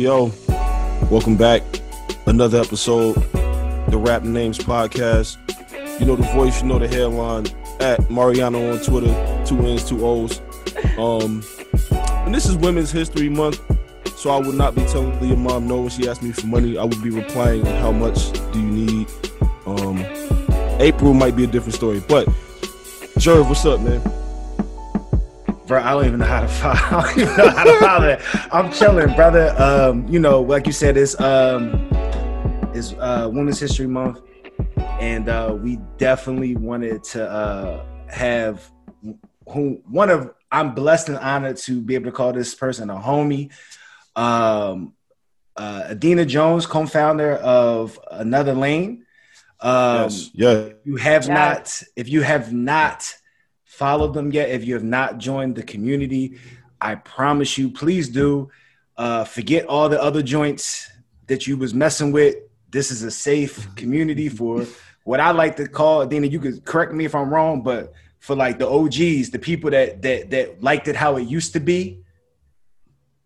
Yo, welcome back. Another episode, the Rap Names Podcast. You know the voice, you know the headline. At Mariano on Twitter, two N's, two O's. Um, and this is Women's History Month, so I would not be telling your mom no when she asked me for money. I would be replying, "How much do you need?" Um, April might be a different story, but Jerv, what's up, man? Bro. I don't even know how to follow. I don't even know how to follow it. I'm chilling, brother. Um, you know, like you said, it's um, it's uh, Women's History Month, and uh, we definitely wanted to uh, have who one of I'm blessed and honored to be able to call this person a homie. Um, uh, Adina Jones, co-founder of Another Lane. Um, yes, yeah. You have not, if you have not followed them yet, if you have not joined the community, I promise you, please do. Uh, forget all the other joints that you was messing with. This is a safe community for what I like to call. Dina, you could correct me if I'm wrong, but for like the OGs, the people that that that liked it how it used to be.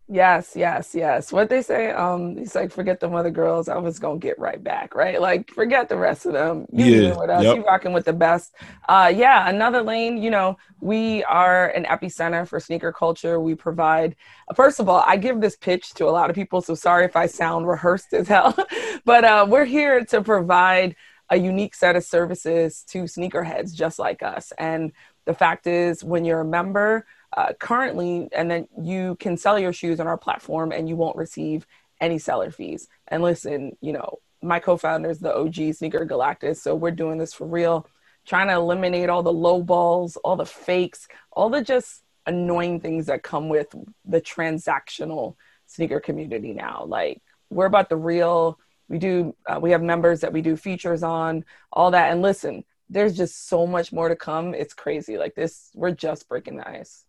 Yes, yes, yes. What they say, um, he's like, forget the other girls. I was gonna get right back, right? Like, forget the rest of them. You Yeah, with us. yep. You rocking with the best. Uh, yeah, another lane. You know, we are an epicenter for sneaker culture. We provide. First of all, I give this pitch to a lot of people, so sorry if I sound rehearsed as hell, but uh, we're here to provide a unique set of services to sneakerheads just like us. And the fact is, when you're a member uh, currently, and then you can sell your shoes on our platform and you won't receive any seller fees. And listen, you know, my co-founder is the OG Sneaker Galactus, so we're doing this for real, trying to eliminate all the low balls, all the fakes, all the just annoying things that come with the transactional sneaker community now. Like we're about the real. We do. Uh, we have members that we do features on, all that. And listen, there's just so much more to come. It's crazy. Like this, we're just breaking the ice.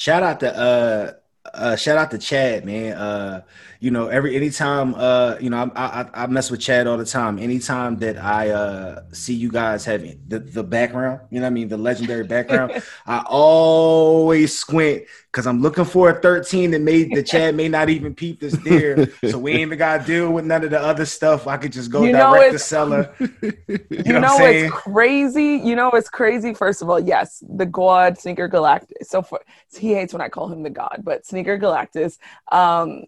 Shout out to uh uh shout out to Chad, man. Uh you know, every anytime uh you know I I, I mess with Chad all the time. Anytime that I uh see you guys having the, the background, you know what I mean, the legendary background, I always squint because I'm looking for a 13 that may the Chad may not even peep this there. so we ain't even gotta deal with none of the other stuff. I could just go You direct to it's- seller. You you know, know, what I'm saying? it's crazy. You know, it's crazy. First of all, yes, the God Sneaker Galactus. So for, he hates when I call him the God, but Sneaker Galactus. Um,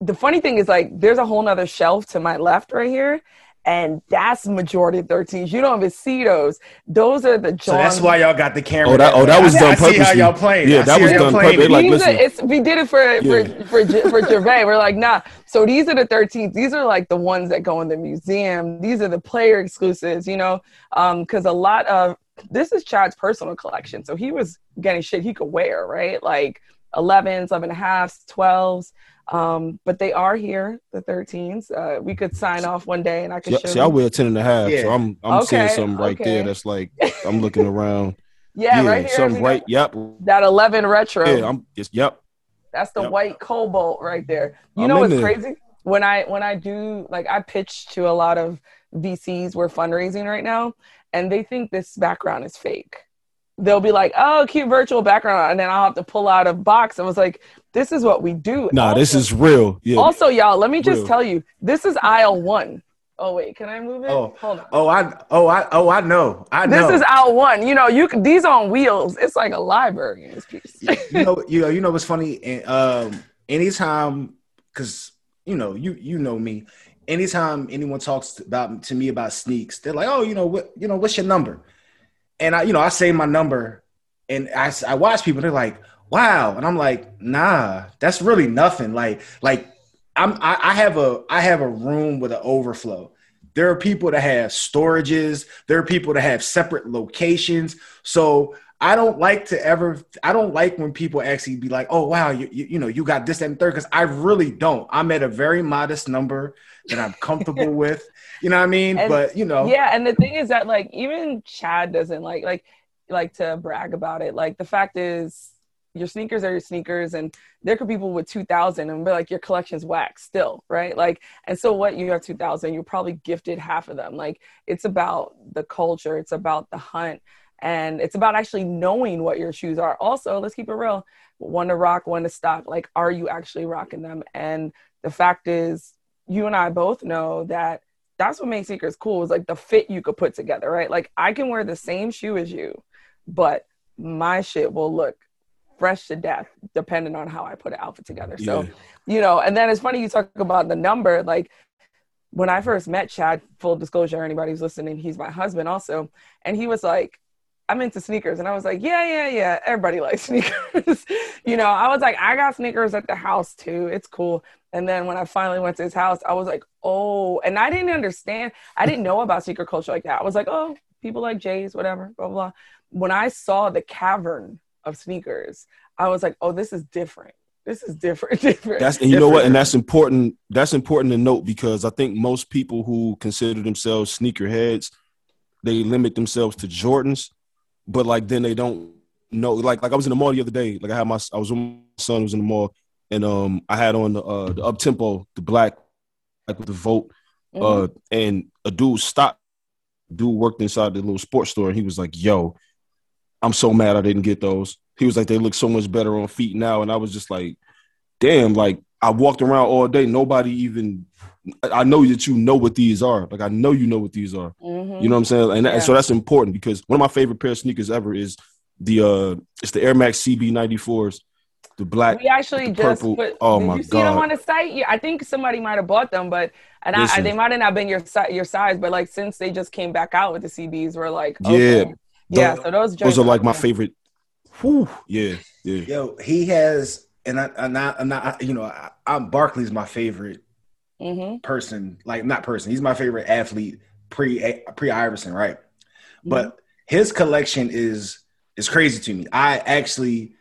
the funny thing is, like, there's a whole nother shelf to my left right here, and that's majority of 13s. You don't even see those. Those are the John. So that's why y'all got the camera. Oh, that- oh, that was I, done I see how purposely. y'all playing. Yeah, I that was how y'all done purposely. Like, These are- listen. it's, we did it for Yeah. for for, J- for Gervais. We're like, nah. So these are the 13s. These are like the ones that go in the museum. These are the player exclusives, you know, um, because a lot of this is Chad's personal collection. So he was getting shit he could wear, right? Like 11s, 11 and a halves, 12s. Um, but they are here, the 13s. Uh, we could sign off one day and I could See, show see, I you. wear 10 and a half, so I'm I'm seeing Okay, something right there that's like I'm looking around. Yeah, right here. something we right. got Yep. That 11 retro. Yeah, I'm just yep. That's the Yep. white cobalt right there. You I'm know what's there. crazy? When I when I do like I pitch to a lot of VCs we're fundraising right now, and they think this background is fake. They'll be like, "Oh, cute virtual background," and then I'll have to pull out a box. I was like, "This is what we do." Nah, this is real. Yeah. also, y'all. Let me just Real. tell you, this is aisle one. Oh wait, can I move it? Oh, hold on. Oh, I oh I oh I know. I know. This is out one. You know, you can, these on wheels. It's like a library in this piece. you know, you know, you know what's funny? And um, anytime, because you know, you you know me. Anytime anyone talks about to me about sneaks, they're like, "Oh, you know what? You know what's your number?" And I, you know, I say my number, and I I watch people. They're like, "Wow," and I'm like, "Nah, that's really nothing." Like like I'm I, I have a I have a room with an overflow. There are people that have storages. There are people that have separate locations. So I don't like to ever. I don't like when people actually be like, "Oh wow, you you, you know you got this that, and third because I really don't. I'm at a very modest number that I'm comfortable with. You know what I mean? And- but you know, Yeah, and the thing is that like even Chad doesn't like like like to brag about it. Like the fact is your sneakers are your sneakers and there could be people with 2000 and be like your collection's whack still, right? Like and so what you have 2000, you're probably gifted half of them. Like it's about the culture, it's about the hunt and it's about actually knowing what your shoes are. Also, let's keep it real. One to rock, one to stock. Like are you actually rocking them? And the fact is you and I both know that that's what makes sneakers cool is like the fit you could put together, right? Like I can wear the same shoe as you, but my shit will look fresh to death depending on how I put an outfit together. So, Yeah. you know, and then it's funny you talk about the number. Like when I first met Chad, full disclosure, anybody who's listening, he's my husband also. And he was like, I'm into sneakers. And I was like, yeah, yeah, yeah. Everybody likes sneakers. you know, I was like, I got sneakers at the house too. It's cool. And then when I finally went to his house, I was like, oh, and I didn't understand. I didn't know about sneaker culture like that. I was like, oh, people like Jays, whatever, blah, blah, blah. When I saw the cavern of sneakers, I was like, oh, this is different. This is different, different. That's and you know what, and that's important. That's important to note because I think most people who consider themselves sneakerheads, they limit themselves to Jordans, but like then they don't know. Like like I was in the mall the other day. Like I had my I was with my son was in the mall, and um I had on the uh, the up tempo, the black, like with the vote, Mhm. uh, and a dude stopped. Dude worked inside the little sports store, and he was like, "Yo, I'm so mad I didn't get those." He was like, "They look so much better on feet now," and I was just like, "Damn!" Like I walked around all day, nobody even. I know that you know what these are. Like I know you know what these are. Mhm. You know what I'm saying? And, that- and so that's important because one of my favorite pair of sneakers ever is the uh it's the Air Max CB 94s, the black. we actually just purple- put. oh my you see them God. on the site? Yeah, I think somebody might have bought them, but and I, I, they might have not been your your size. But like since they just came back out with the CBs, we're like, okay. yeah. Those- So those Those are like my yeah. favorite. Whew, yeah, yeah. yo, he has, and I, I'm not, I'm not, you know, I, I'm Barkley's my favorite Mhm. person, like not person. He's my favorite athlete pre pre Iverson, right? But his collection is is crazy to me. I actually,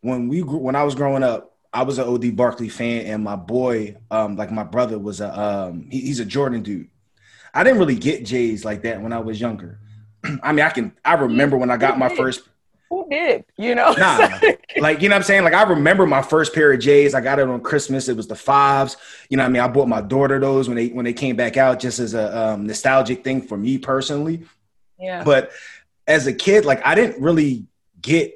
when we grew, when I was growing up, I was an OD Barkley fan, and my boy, um, like my brother, was a um, he- he's a Jordan dude. I didn't really get J's like that when I was younger. I mean, I can I remember when I got my first Who did? You know? Nah, like you know what I'm saying. Like I remember my first pair of J's. I got it on Christmas. It was the fives. You know what I mean. I bought my daughter those when they when they came back out, just as a um, nostalgic thing for me personally. yeah. But as a kid, like I didn't really get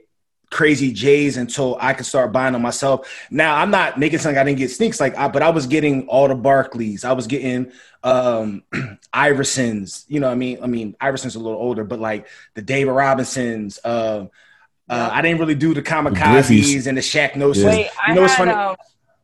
crazy J's until I could start buying them myself. Now I'm not making something I didn't get sneaks like, I, but I was getting all the Barkleys. I was getting um Iversons. You know what I mean? I mean Iverson's a little older, but like the David Robinsons. Uh, uh, I didn't really do the kamikazes Griffeys. and the Shaq no Yeah. Wait, I You know what's had funny? um,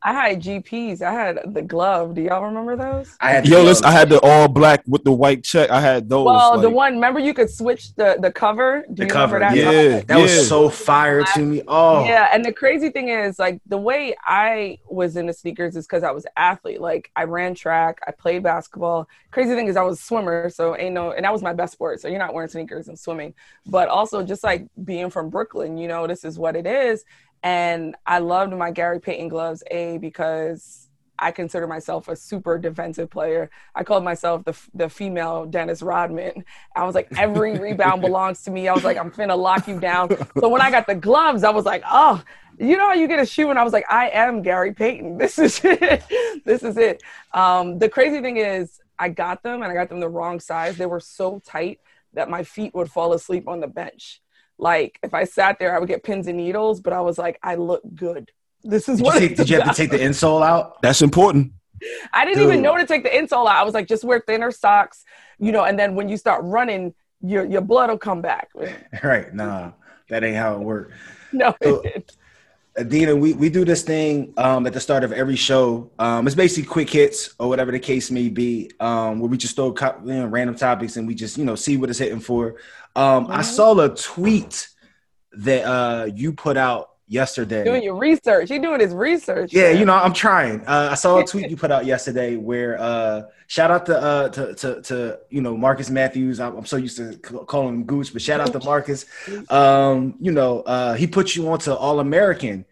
I had GPs. I had the glove. Do y'all remember those? I had Yo, the- listen, I had the all black with the white check. I had those. Well, the one. Remember, you could switch the the cover. Do the you cover. that? Yeah. that was so fire to me. Oh, Yeah, and the crazy thing is, like, the way I was into sneakers is because I was an athlete. Like, I ran track, I played basketball. Crazy thing is, I was a swimmer, so ain't no, and that was my best sport. So you're not wearing sneakers and swimming, but also just like being from Brooklyn, you know, this is what it is. And I loved my Gary Payton gloves, a because I consider myself a super defensive player. I called myself the the female Dennis Rodman. I was like, every rebound belongs to me. I was like, I'm finna lock you down. So when I got the gloves, I was like, oh, you know how you get a shoe, and I was like, I am Gary Payton. This is it. this is it. Um, the crazy thing is, I got them, and I got them the wrong size. They were so tight that my feet would fall asleep on the bench. Like if I sat there, I would get pins and needles. But I was like, I look good. This is Did you, what. take, did you have to take the insole out? That's important. I didn't Dude. even know to take the insole out. I was like, just wear thinner socks, you know, and then when you start running, your your blood will come back. right? Nah, that ain't how it works. No, So- it did. Adina, we, we do this thing um, at the start of every show. Um, it's basically quick hits or whatever the case may be, um, where we just throw co- you know, random topics and we just you know see what it's hitting for. Um, I saw a tweet that uh, you put out yesterday. doing your research. He doing his research. Yeah, man. you know, I'm trying. Uh, I saw a tweet you put out yesterday where uh, shout out to, uh, to to to you know Marcus Matthews. I'm, I'm so used to c- calling him Gooch, but shout out to Marcus. Um, you know, uh, he put you onto All American,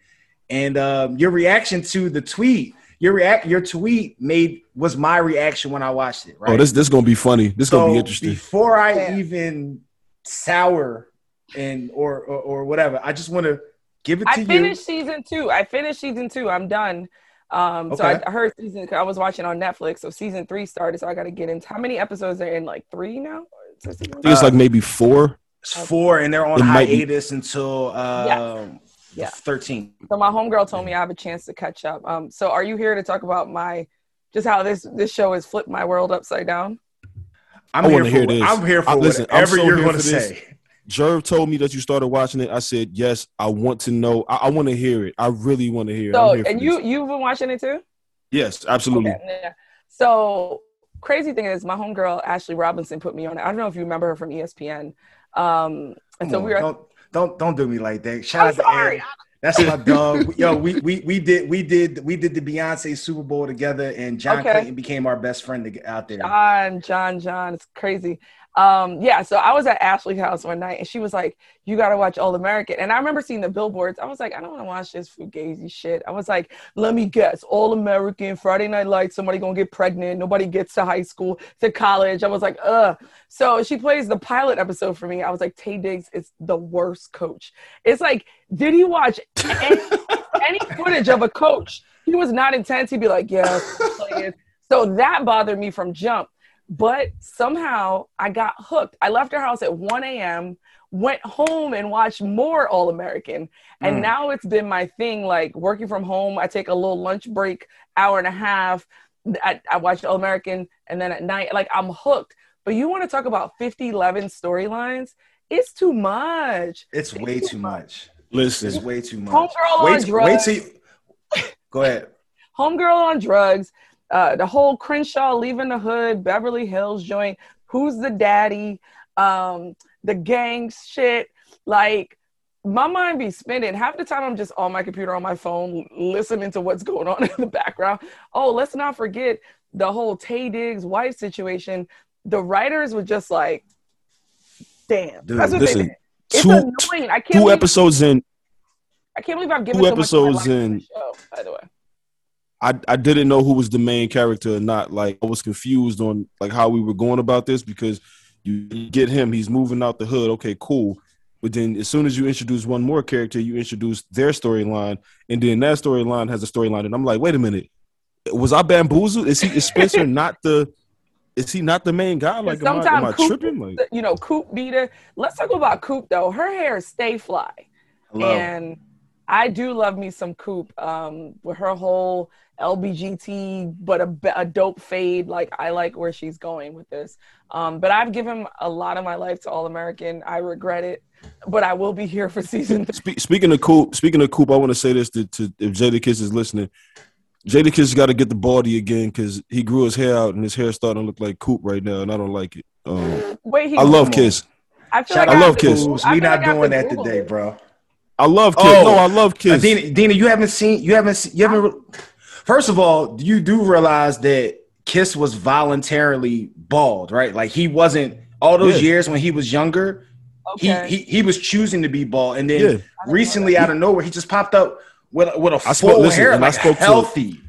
and um, your reaction to the tweet, your react, your tweet made was my reaction when I watched it. Right. Oh, this this gonna be funny. This so gonna be interesting. before I Yeah. even sour and or or, or whatever, I just want to give it to I you. finished season two. I finished season two. I'm done. Um, so Okay. I, I heard season. I was watching on Netflix, so season three started. So I got to get into how many episodes are in? Like three now. Is it season I think it's Uh, like maybe four. It's four, and they're on It might be- hiatus until um, Yeah. 13. So my homegirl told me I have a chance to catch up. Um, so are you here to talk about my just how this this show has flipped my world upside down? I'm I here wanna for hear this. I'm here for I- listen, I'm whatever so you're here going to for this. say. Jerv told me that you started watching it. I said yes. I want to know. I, I want to hear it. I really want to hear it. So I'm here for and you this. you've been watching it too? yes, absolutely. Okay, yeah. So crazy thing is my homegirl Ashley Robinson put me on it. I don't know if you remember her from ESPN. Um, and Come so on, we were don't don't don't do me like that. Shout I'm out to sorry. That's my dog. Yo, we, we we did we did we did the Beyonce Super Bowl together, and John Okay. Clayton became our best friend out there. John, John, John. It's crazy. Um, yeah, so I was at Ashley's house one night and she was like, You gotta watch All American. And I remember seeing the billboards. I was like, I don't want to watch this fugazi shit. I was like, let me guess, All American, Friday Night Lights, somebody gonna get pregnant, nobody gets to high school, to college. I was like, ugh. So she plays the pilot episode for me. I was like, Taye Diggs is the worst coach. It's like, did he watch any, any footage of a coach? He was not intense. He'd be like, Yeah. So that bothered me from jump. But somehow I got hooked. I left her house at 1 a.m., went home and watched more All American. And Mm. now it's been my thing like working from home. I take a little lunch break, hour and a half. I, I watch All American. And then at night, like I'm hooked. But you want to talk about 50 11 storylines? It's too much. It's way too much. Listen, It's way too much. Homegirl on wait, wait till you, go ahead. Homegirl on drugs, uh, the whole Crenshaw leaving the hood, Beverly Hills joint, who's the daddy, um, the gang shit. Like, my mind be spinning. Half the time I'm just on my computer on my phone listening to what's going on in the background. Oh, let's not forget the whole Taye Diggs wife situation. The writers were just like, damn. Dude, That's what listen, they did. It's two annoying. I can't two believe, episodes in, I can't believe I've given two so much of my episodes in- show, by the way. I I didn't know who was the main character or not. Like I was confused on like how we were going about this because you get him, he's moving out the hood. Okay, cool. But then as soon as you introduce one more character, you introduce their storyline, and then that storyline has a storyline, and I'm like, wait a minute, was I bamboozled? Is he is Spencer not the is he not the main guy? Like, am I, am I Coop- tripping? Like, you know, Coop beater. Let's talk about Coop though. Her hair stay fly, and I do love me some Coop. Um, with her whole LBGT, but a, a dope fade. Like I like where she's going with this. Um, but I've given a lot of my life to All American. I regret it, but I will be here for season three. Spe- speaking of Coop, speaking of Coop, I want to say this to, to if Jadakiss is listening. Jadakiss got to get the baldy again because he grew his hair out and his hair starting to look like Coop right now, and I don't like it. Um, Wait, he, I love Come. Kiss. I feel Shout like I have love Kiss. Google- We feel not like doing to that Google today, it. bro. I love Kiss. Oh. no, I love Uh, Kiss. Dina, Dina, you haven't seen, you haven't, se- you haven't. re- First of all, you do realize that Kiss was voluntarily bald, right? Like he wasn't all those Yeah. years when he was younger. Okay. He, he he was choosing to be bald, and then Yeah. recently, out of nowhere, he just popped up with with a I full spoke- listen, hair, and I like spoke to- healthy.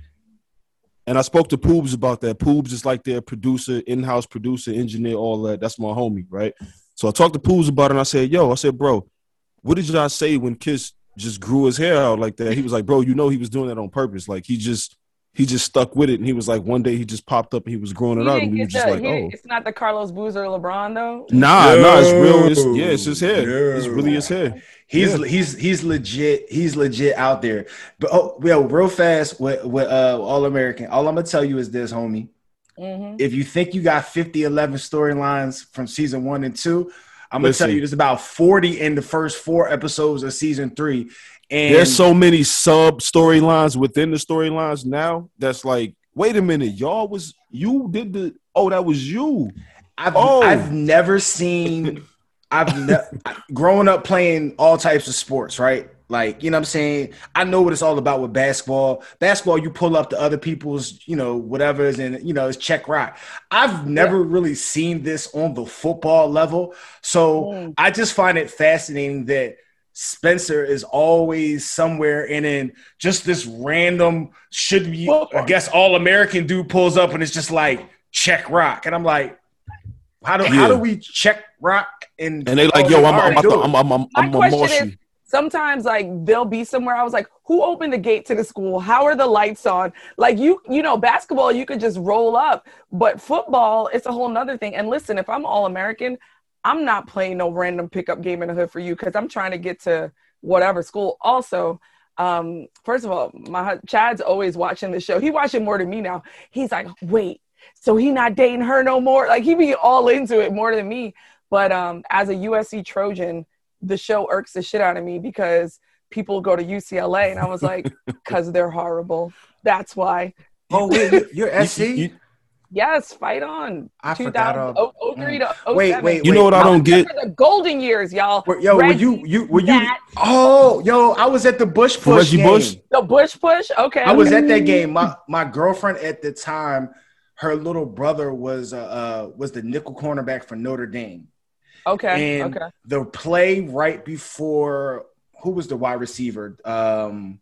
And I spoke to Poobs about that. Poobs is like their producer, in-house producer, engineer, all that. That's my homie, right? So I talked to Poobs about it and I said, yo, I said, bro, what did y'all say when Kiss just grew his hair out like that? He was like, bro, you know he was doing that on purpose. Like he just he just stuck with it, and he was like, one day he just popped up, and he was growing it He out, and we were just the- like, he oh, it's not the Carlos Boozer LeBron though. nah, nah, it's real. It's, yeah, it's his hair. It's really his hair. He's Yeah. he's he's legit. He's legit out there. But oh, yo, real fast with with uh, All American. All I'm gonna tell you is this, homie. Mhm. If you think you got 50, 11 storylines from season one and two, I'm gonna tell you there's about 40 in the first four episodes of season three. And There's so many sub storylines within the storylines now. That's like, wait a minute, y'all was you did the oh that was you. I've Oh. I've never seen I've ne- growing up playing all types of sports, right? Like, you know what I'm saying? I know what it's all about with basketball. Basketball, you pull up to other people's, you know, whatever's and you know, it's check rock. I've never really seen this on the football level. So Mm. I just find it fascinating that Spencer is always somewhere and then just this random should be I guess all American dude pulls up and it's just like check rock. And I'm like, how do how do we check rock and And they like, yo, I'm all right, I'm, do it. I'm, I'm, I'm, My I'm sometimes like they'll be somewhere. I was like, who opened the gate to the school? How are the lights on? Like you, you know, basketball you could just roll up, but football it's a whole nother thing. And listen, if I'm all American, I'm not playing no random pickup game in the hood for you because I'm trying to get to whatever school. Also, um, first of all, my Chad's always watching the show. He watching more than me now. He's like, wait, so he not dating her no more? Like he be all into it more than me. But um, as a USC Trojan, the show irks the shit out of me because people go to UCLA, and I was like, because they're horrible. That's why. Oh wait, you- you're SC? you- Yes, fight on. I forgot all- 2000 03 to 07. Wait, wait, You know what I don't get? Remember the golden years, y'all. Were- Yo, were you you were you? Matt, Oh, yo, I was at the Bush Push Reggie game. Bush? the Bush push? Okay. I was at that game. My my girlfriend at the time, her little brother was uh, uh was the nickel cornerback for Notre Dame. Okay. And okay. the play right before who was the wide receiver? Um,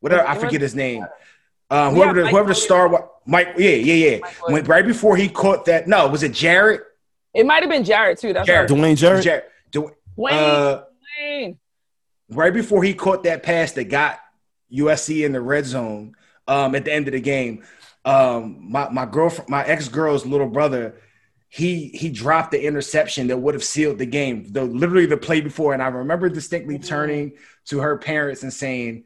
whatever I forget his name. Um, Yeah, whoever the, Mike whoever the star wa- Mike, yeah, yeah, yeah. Mike When, right before he caught that, no, was it Jarrett? It might have been Jarrett too. That's Jarrett. right. Dwayne Jarrett. Jarrett. Du- Wayne. uh, Wayne. right before he caught that pass that got USC in the red zone um, at the end of the game, um, my my girlfriend, my ex girl's little brother, he he dropped the interception that would have sealed the game. The literally the play before, and I remember distinctly mm-hmm. turning to her parents and saying.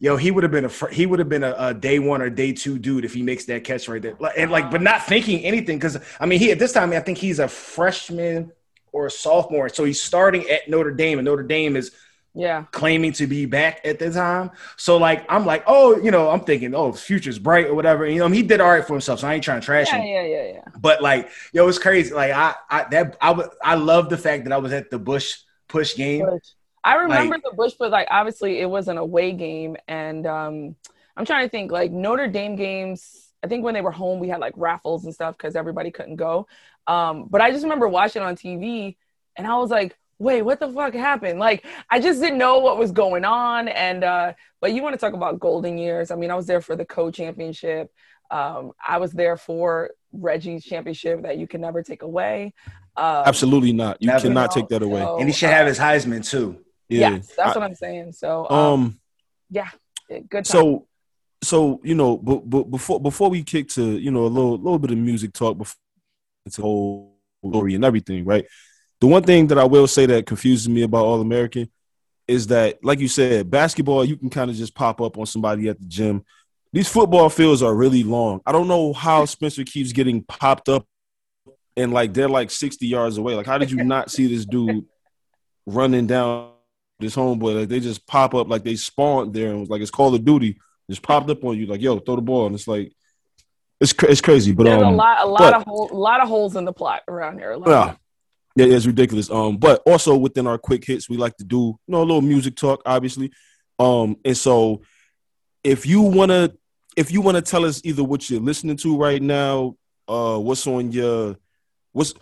Yo, he would have been a he would have been a, a day one or day two dude if he makes that catch right there, and like, but not thinking anything because I mean, he at this time I think he's a freshman or a sophomore, so he's starting at Notre Dame, and Notre Dame is Yeah. claiming to be back at the time. So like I'm like, oh, you know, I'm thinking, oh, the future's bright or whatever. And, you know, he did all right for himself, so I ain't trying to trash Yeah, him. yeah, yeah, yeah. But like, yo, it's crazy. Like I, I that I would, I love the fact that I was at the Bush push game. Bush. I remember Like- the Bush, but like obviously it was an away game, and um, I'm trying to think like Notre Dame games. I think when they were home, we had like raffles and stuff because everybody couldn't go. Um, but I just remember watching on TV, and I was like, "Wait, what the fuck happened?" Like I just didn't know what was going on. And uh, but you want to talk about golden years? I mean, I was there for the co-championship. Um, I was there for Reggie's championship that you can never take away. Um, Absolutely not. You Never. cannot take that away. So, And he should uh, have his Heisman too. Yeah. Yes, that's I- what I'm saying. So, um, um. yeah, good. Time. So, so you know, but, but before before we kick to you know a little little bit of music talk before it's a whole story and everything, right? The one thing that I will say that confuses me about All American is that, like you said, basketball you can kind of just pop up on somebody at the gym. These football fields are really long. I don't know how Spencer keeps getting popped up and like they're like 60 yards away. Like, how did you not see this dude running down this homeboy? Like they just pop up like they spawned there and was like it's Call of Duty, just popped up on you, like, yo, throw the ball. And it's like it's cra- it's crazy. But There's um a lot, a lot but- of hole, a lot of holes in the plot around here. Yeah. Yeah, it's ridiculous. Um, but also within our quick hits, we like to do you know a little music talk, obviously. Um, and so if you wanna if you wanna tell us either what you're listening to right now, uh, what's on your what's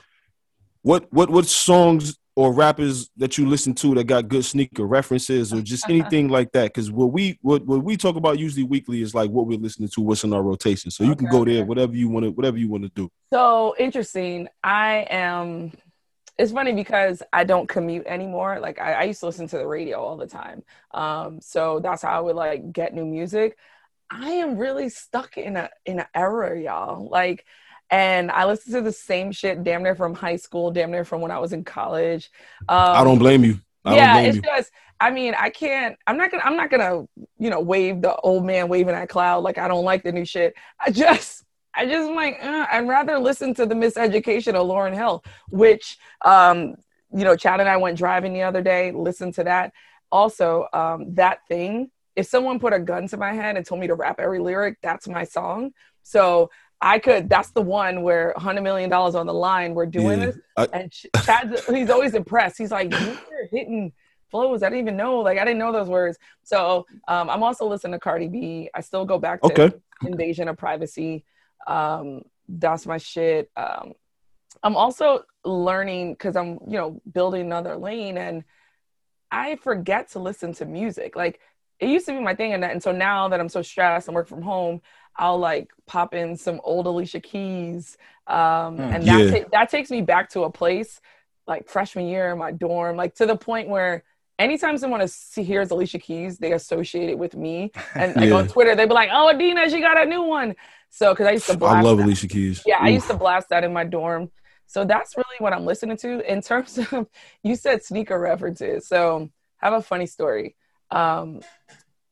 what what what songs or rappers that you listen to that got good sneaker references or just anything like that. Cause what we what, what we talk about usually weekly is like what we're listening to, what's in our rotation. So you can Okay, go there, okay. whatever you want to whatever you want to do. So interesting. I am. It's funny because I don't commute anymore. Like I, I used to listen to the radio all the time. Um, so that's how I would like get new music. I am really stuck in a in an era, y'all. Like, and I listen to the same shit damn near from high school, damn near from when I was in college. Um, I don't blame you. I yeah, it's you. just. I mean, I can't. I'm not gonna. I'm not gonna. You know, wave the old man waving that cloud like I don't like the new shit. I just. I just like. Uh, I'd rather listen to the Miseducation of Lauryn Hill, which, um, you know, Chad and I went driving the other day. Listened to that. Also, um, that thing. If someone put a gun to my head and told me to rap every lyric, that's my song. So I could. That's the one where 100 million dollars on the line. We're doing Yeah. this, I- and Ch- Chad. he's always impressed. He's like, you're hitting flows. I didn't even know. Like I didn't know those words. So um, I'm also listening to Cardi B. I still go back to Okay. Invasion of Privacy. Um, that's my shit. Um, I'm also learning because I'm, you know, building another lane and I forget to listen to music. Like it used to be my thing, and, that, and so now that I'm so stressed and work from home, I'll like pop in some old Alicia Keys, um, Mm. and that Yeah. ta- that takes me back to a place like freshman year in my dorm, like to the point where anytime someone is, hears Alicia Keys, they associate it with me, and like Yeah. on Twitter, they'd be like, "Oh, Adina, she got a new one." So because I used to blast I love that. Alicia Keys. Yeah, I used to blast that in my dorm. So that's really what I'm listening to. In terms of, you said sneaker references. So I have a funny story. Um,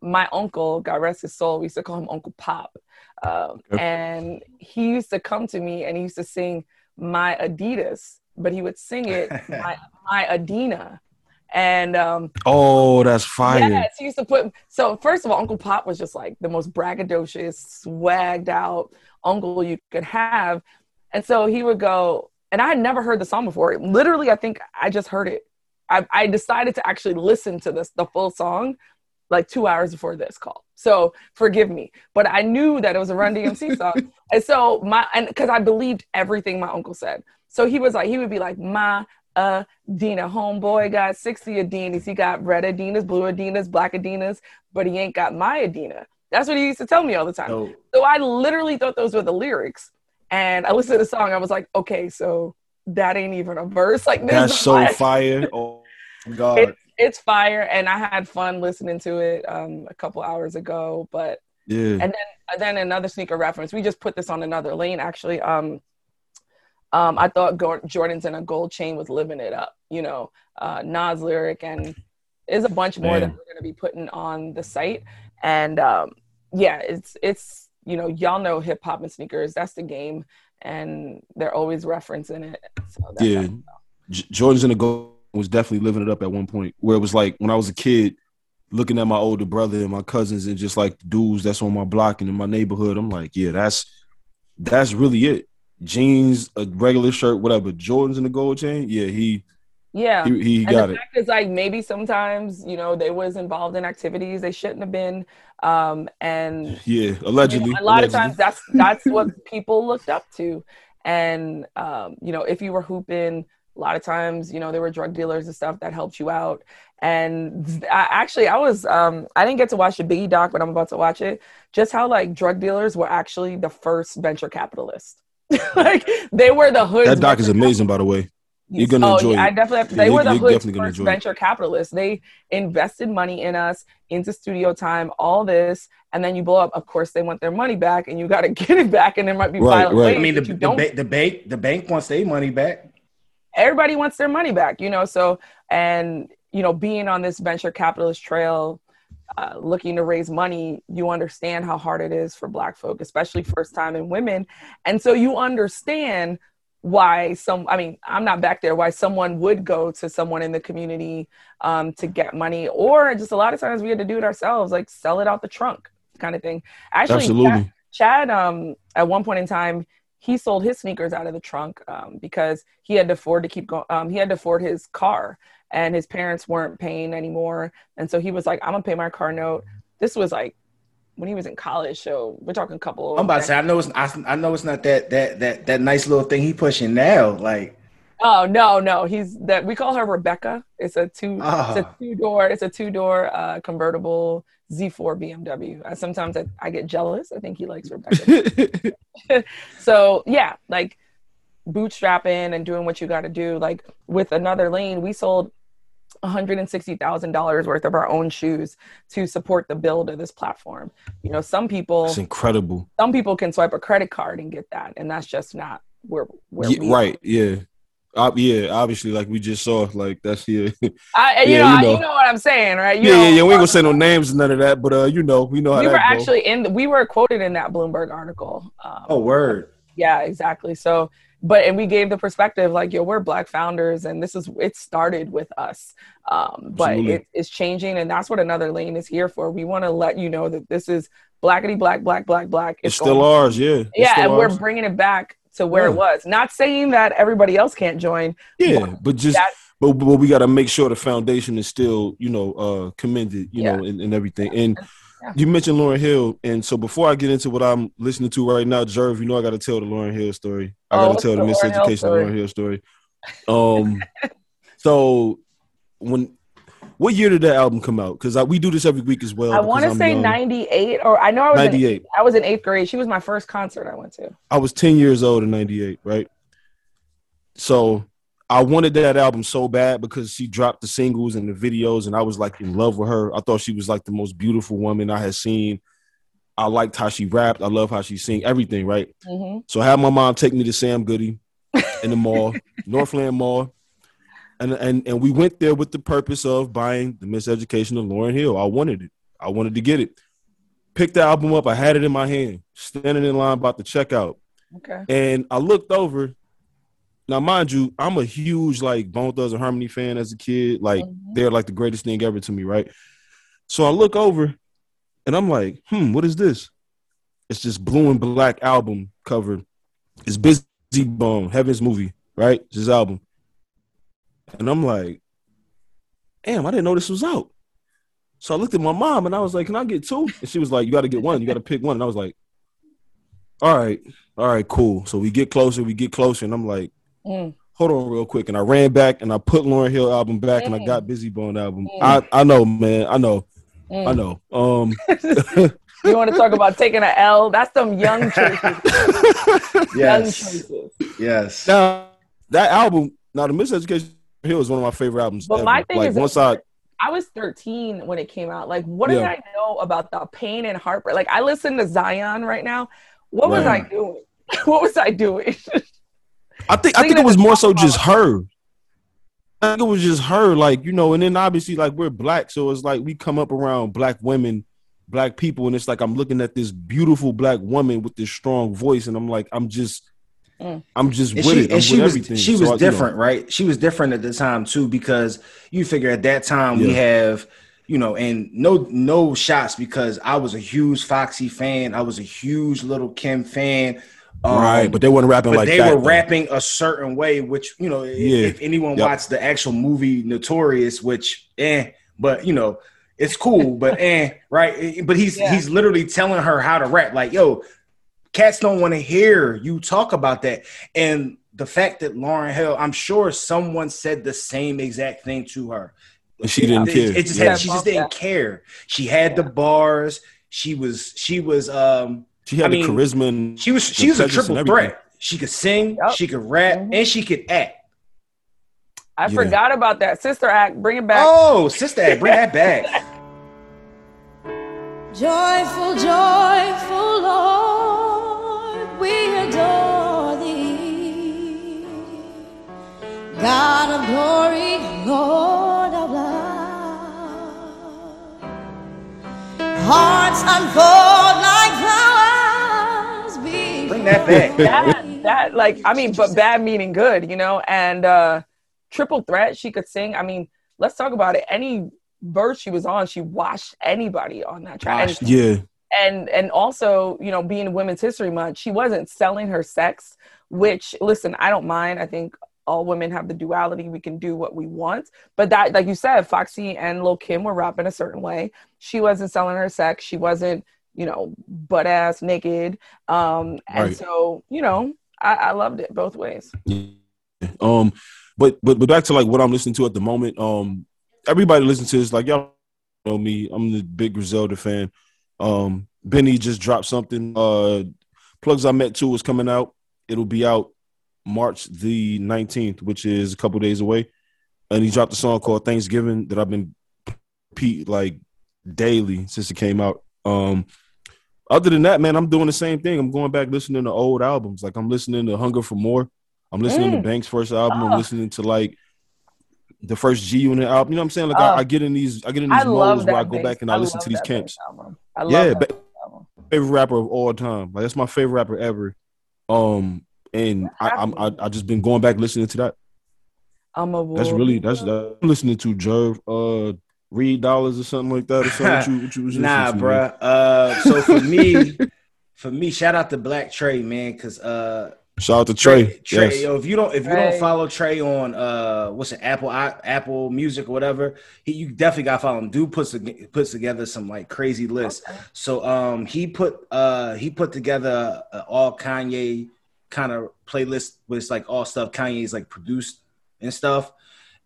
my uncle, God rest his soul, we used to call him Uncle Pop. Um, Okay. And he used to come to me and he used to sing my Adidas, but he would sing it my, my Adina. And um, Oh, that's fire. Yes, he used to put. So first of all, Uncle Pop was just like the most braggadocious, swagged out uncle you could have, and so he would go. And I had never heard the song before. Literally, I think I just heard it. I, I decided to actually listen to this the full song like two hours before this call. So forgive me, but I knew that it was a Run DMC song, and so my and because I believed everything my uncle said. So he was like, he would be like, Adina, homeboy got 60 Adinas. He got red Adinas, blue Adinas, black Adinas, but he ain't got my Adina. That's what he used to tell me all the time. So, So I literally thought those were the lyrics. And I listened to the song. I was like, okay, so that ain't even a verse. Like this That's so fire. fire. Oh God. It- It's fire, and I had fun listening to it um, a couple hours ago. But yeah. and then then another sneaker reference. We just put this on another lane. Actually, um, um, I thought Jordan's in a gold chain was living it up. You know, uh, Nas lyric, and there's a bunch more that we're gonna be putting on the site. And um, yeah, it's it's you know y'all know hip hop and sneakers. That's the game, and they're always referencing it. So that's Yeah. J- Jordan's in the gold was definitely living it up at one point where it was like when I was a kid looking at my older brother and my cousins and just like dudes that's on my block and in my neighborhood, I'm like, yeah, that's that's really it. Jeans, a regular shirt, whatever. Jordan's in the gold chain. Yeah, he yeah. he, he and got the it. fact is like maybe sometimes you know they was involved in activities they shouldn't have been um and Yeah, allegedly. you know, a lot allegedly. of times that's that's what people looked up to and um you know if you were hooping a lot of times you know there were drug dealers and stuff that helped you out and I, actually i was um i didn't get to watch the biggie doc but i'm about to watch it just how like drug dealers were actually the first venture capitalists like they were the hood that doc is amazing, by the way. You're gonna oh, enjoy yeah, it. I definitely have to. They you- were the you're hood's definitely gonna first enjoy it. venture capitalists. They invested money in us into studio time, all this, and then you blow up. Of course, they want their money back, and you got to get it back, and there might be Right, violent right. I mean, the, you the, don't. ba- the bank the bank wants their money back. everybody wants their money back, you know. So, and you know, being on this venture capitalist trail, uh, looking to raise money, you understand how hard it is for Black folk, especially first time and women, and so you understand why some i mean i'm not back there why someone would go to someone in the community um, to get money or just a lot of times we had to do it ourselves like sell it out the trunk kind of thing actually Absolutely. Chad, um, at one point in time, he sold his sneakers out of the trunk um, because he had to afford to keep going. Um, he had to afford his car, and his parents weren't paying anymore. And so he was like, "I'm gonna pay my car note." This was like when he was in college, so we're talking a couple. I'm about to say I know it's I, I know it's not that that that that nice little thing he pushing now. Like Oh no, no, he's that we call her Rebecca. It's a two, it's Ah. a two door, it's a two door uh, convertible Z4 BMW. I, sometimes I, I get jealous. I think he likes Rebecca. so yeah, like bootstrapping and doing what you got to do. Like with another lane, we sold $160,000 worth of our own shoes to support the build of this platform. You know, some people It's incredible. some people can swipe a credit card and get that and that's just not where where Yeah, we right. Yeah. Uh, yeah. Obviously, like we just saw, like that's yeah. I, you, Yeah, know, you I- you know. know what I'm saying, right? You yeah, know, yeah, yeah. We ain't gonna say no names and none of that, but uh, you know, we know how we that were go. actually in we were quoted in that Bloomberg article. Um, Oh, word. Yeah, exactly. So, but and we gave the perspective like, yo, we're black founders, and this is it started with us. Um, but Absolutely. it is changing, and that's what another lane is here for. We want to let you know that this is blackity black, black, black, black. It's still going- ours, yeah. It's Yeah, and we're bringing it back to where it was. Not saying that everybody else can't join. yeah, but just that- but, but we got to make sure the foundation is still, you know, uh commended, you Yeah. know, and, and everything. And Yeah. You mentioned Lauryn Hill, and so before I get into what I'm listening to right now, Jerv, you know, I got to tell the Lauryn Hill story. I Oh, got to what's tell the the miseducation? Lauryn Hill story. Um, so when what year did that album come out? Because we do this every week as well. I want to say 98, or I know I was in, 98. I was in eighth grade. She was my first concert I went to. I was 10 years old in 98, right? So I wanted that album so bad because she dropped the singles and the videos, and I was like in love with her. I thought she was like the most beautiful woman I had seen. I liked how she rapped. I love how she sing everything, right? hmm So I had my mom take me to Sam Goody in the mall, Northland Mall. And, and and we went there with the purpose of buying the Miseducation of Lauryn Hill. I wanted it. I wanted to get it. Picked the album up. I had it in my hand, standing in line about to check out. Okay. And I looked over. Now, mind you, I'm a huge like Bone Thugs and Harmony fan as a kid. Like Mhm. they're like the greatest thing ever to me, right? So I look over, and I'm like, hmm, what is this? It's this blue and black album cover. It's Bizzy Bone, Heaven'z Movie, right? It's his album. And I'm like, damn, I didn't know this was out. So I looked at my mom and I was like, can I get two? And she was like, you got to get one. You got to pick one. And I was like, all right, all right, cool. So we get closer, we get closer, and I'm like, Mm. hold on real quick. And I ran back and I put Lauryn Hill album back and I Mm. got Bizzy Bone album. Mm. I, I know, man. I know. Mm. I know. Um You want to talk about taking an L? That's some young choices. Young Yes. choices. Yes. now that album, now the Miseducation Hill is one of my favorite albums. But ever. my thing like is, once I I was 13 when it came out. Like, what did I know about the pain and heartbreak? Like, I listen to Zion right now. What was I doing? what was I doing? I think I think it was more so just her. I think it was just her, like you know, and then obviously like we're black, so it's like we come up around black women, black people, and it's like I'm looking at this beautiful black woman with this strong voice, and I'm like, I'm just, Mm. I'm just And with she, it. I'm and she was everything. she So was I- you know, different, right? She was different at the time too, because you figure at that time we have, you know, and no no shots because I was a huge Foxy fan. I was a huge Little Kim fan. Um, right? But they weren't rapping but like they that. were though. rapping a certain way, which you know, if- Yeah. if anyone Yep. watched the actual movie Notorious, which eh, but you know, it's cool, but eh, right? But he's Yeah. he's literally telling her how to rap. Like, yo, cats don't want to hear you talk about that. And the fact that Lauryn Hill, I'm sure someone said the same exact thing to her. And she didn't It- care. It, just Yeah. had, she just didn't care. She had the bars. She was she was um She had I the mean, charisma. And, she was she was a triple threat. She could sing, Yup. she could rap, Mhm. and she could act. I Yeah. forgot about that. Sister Act, bring it back. Oh, sister, Act, bring that back. Joyful, joyful Lord, Be Bring that that, that, like, I mean, but bad meaning good, you know? And uh triple threat, she could sing. I mean, let's talk about it. Any verse she was on, she washed anybody on that track. And yeah, and and also you know being women's history month she wasn't selling her sex which listen i don't mind i think all women have the duality we can do what we want but that like you said foxy and lil kim were rapping a certain way she wasn't selling her sex she wasn't you know butt ass naked um and Right. so you know I, I loved it both ways Um, but but but back to like what I'm listening to at the moment. Um, everybody listens to this like y'all know me. I'm the big Griselda fan. Um, Benny just dropped something. Uh, Plugs I Met Too is coming out. It'll be out March the 19th, which is a couple days away. and he dropped a song called Thanksgiving that I've been repeat like daily since it came out. Um, other than that, man, I'm doing the same thing. I'm going back listening to old albums. Like I'm listening to Hunger for More. I'm listening Mm. to Banks' first album. Oh. I'm listening to like the first G Unit album. You know what I'm saying? Like I, Oh. I get in these, I get in these modes where I go back and I, listen to these camps. I Yeah, album. Favorite rapper of all time. Like that's my favorite rapper ever. Um, and I, I'm I, I just been going back listening to that. I'm a That's really that's that. I'm listening to Jerv, uh, Reed Dollars or something like that. Or something. What you, what you was Nah, listening to, man? bruh. Uh, so for me, for me, shout out to Black Trey, man, because uh, Shout out to Trey. Trey, yes. yo, if you don't if you Trey. don't follow Trey on uh what's it Apple I, Apple Music or whatever, he you definitely got to follow him. Dude puts puts together some like crazy lists. So um he put uh he put together a all Kanye kind of playlist with like all stuff Kanye's like produced and stuff.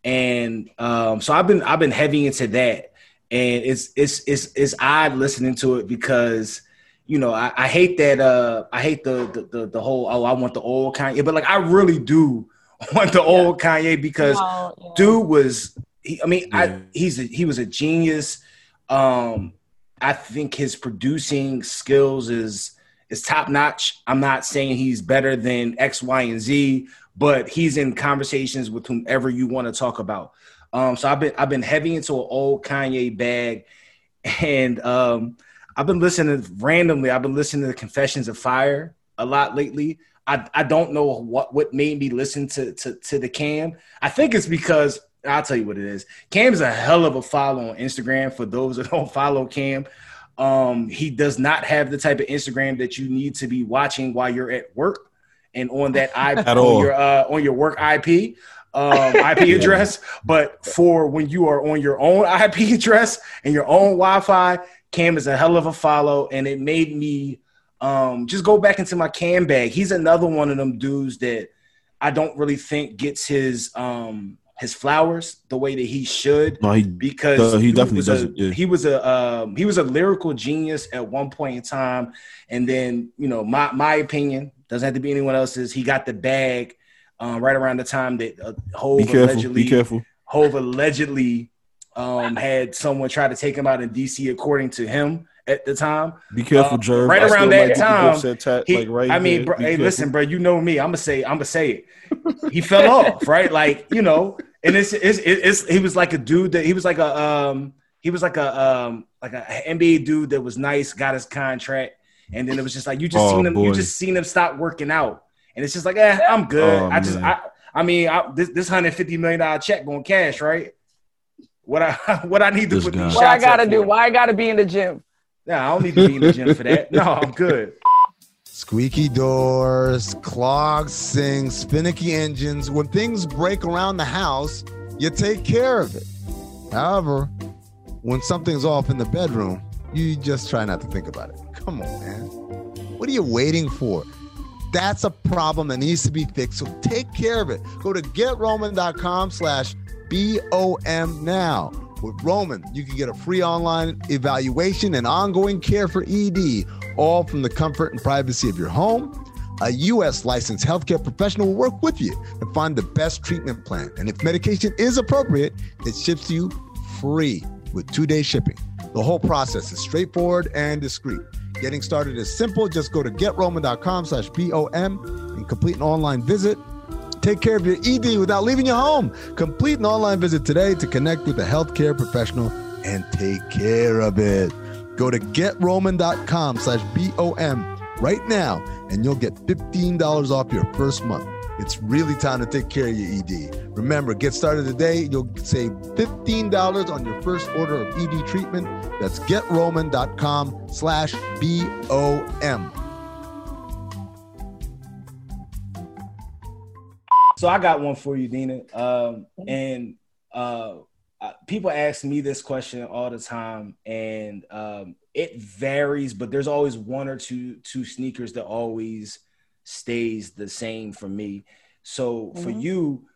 And um so I've been I've been heavy into that. And it's it's it's it's odd listening to it because you know, I, I hate that. Uh, I hate the, the the the whole. Oh, I want the old Kanye, but like I really do want the old Kanye because No, yeah. dude was. He, I mean, Yeah. I he's a, he was a genius. Um, I think his producing skills is is top notch. I'm not saying he's better than X, Y, and Z, but he's in conversations with whomever you want to talk about. Um, so I've been I've been heavy into an old Kanye bag, and um, I've been listening randomly. I've been listening to the Confessions of Fire a lot lately. I, I don't know what what made me listen to, to to the Cam. I think it's because I'll tell you what it is. Cam is a hell of a follow on Instagram. For those that don't follow Cam, um, he does not have the type of Instagram that you need to be watching while you're at work and on that IP At on all. your uh, on your work IP um, IP address. But for when you are on your own IP address and your own Wi-Fi, Cam is a hell of a follow, and it made me um, just go back into my Cam bag. He's another one of them dudes that I don't really think gets his um, his flowers the way that he should No, he because Uh, he definitely doesn't, yeah. He was a um, he was a lyrical genius at one point in time, and then you know my my opinion doesn't have to be anyone else's. He got the bag um, right around the time that uh, Hove be careful. allegedly Be careful. Hove allegedly um, had someone try to take him out in DC, according to him at the time. Be careful, Uh, Jerv. right I around that get the time, tat, He- like right I mean, bro, hey, careful. listen, bro, you know me. I'm gonna say, I'm gonna say it. He fell off, right? Like you know, and it's, it's it's he was like a dude that he was like a um he was like a um like a NBA dude that was nice, got his contract, and then it was just like you just Oh, seen him, you just seen him stop working out, and it's just like, eh, I'm good. Oh, I just man. I I mean, I, this this hundred fifty million dollar check going cash, right? What I what I need to This put guy. these What I gotta do? for? Why I gotta be in the gym? Nah, I don't need to be in the gym for that. No, I'm good. Squeaky doors, clogged sinks, finicky engines. When things break around the house, you take care of it. However, when something's off in the bedroom, you just try not to think about it. Come on, man. What are you waiting for? That's a problem that needs to be fixed. So take care of it. Go to getroman.com slash BOM now. With Roman, you can get a free online evaluation and ongoing care for ED, all from the comfort and privacy of your home. A U.S. licensed healthcare professional will work with you to find the best treatment plan. And if medication is appropriate, it ships you free with two day shipping. The whole process is straightforward and discreet. Getting started is simple. Just go to getroman.com slash BOM and complete an online visit. Take care of your ED without leaving your home. Complete an online visit today to connect with a healthcare professional and take care of it. Go to getroman.com slash BOM right now and you'll get $15 off your first month. It's really time to take care of your ED. Remember, get started today. You'll save $15 on your first order of ED treatment. That's getroman.com slash BOM. So I got one for you, Dina. Um, and uh, people ask me this question all the time, and um, it varies, but there's always one or two two sneakers that always stays the same for me. So for Mhm. you,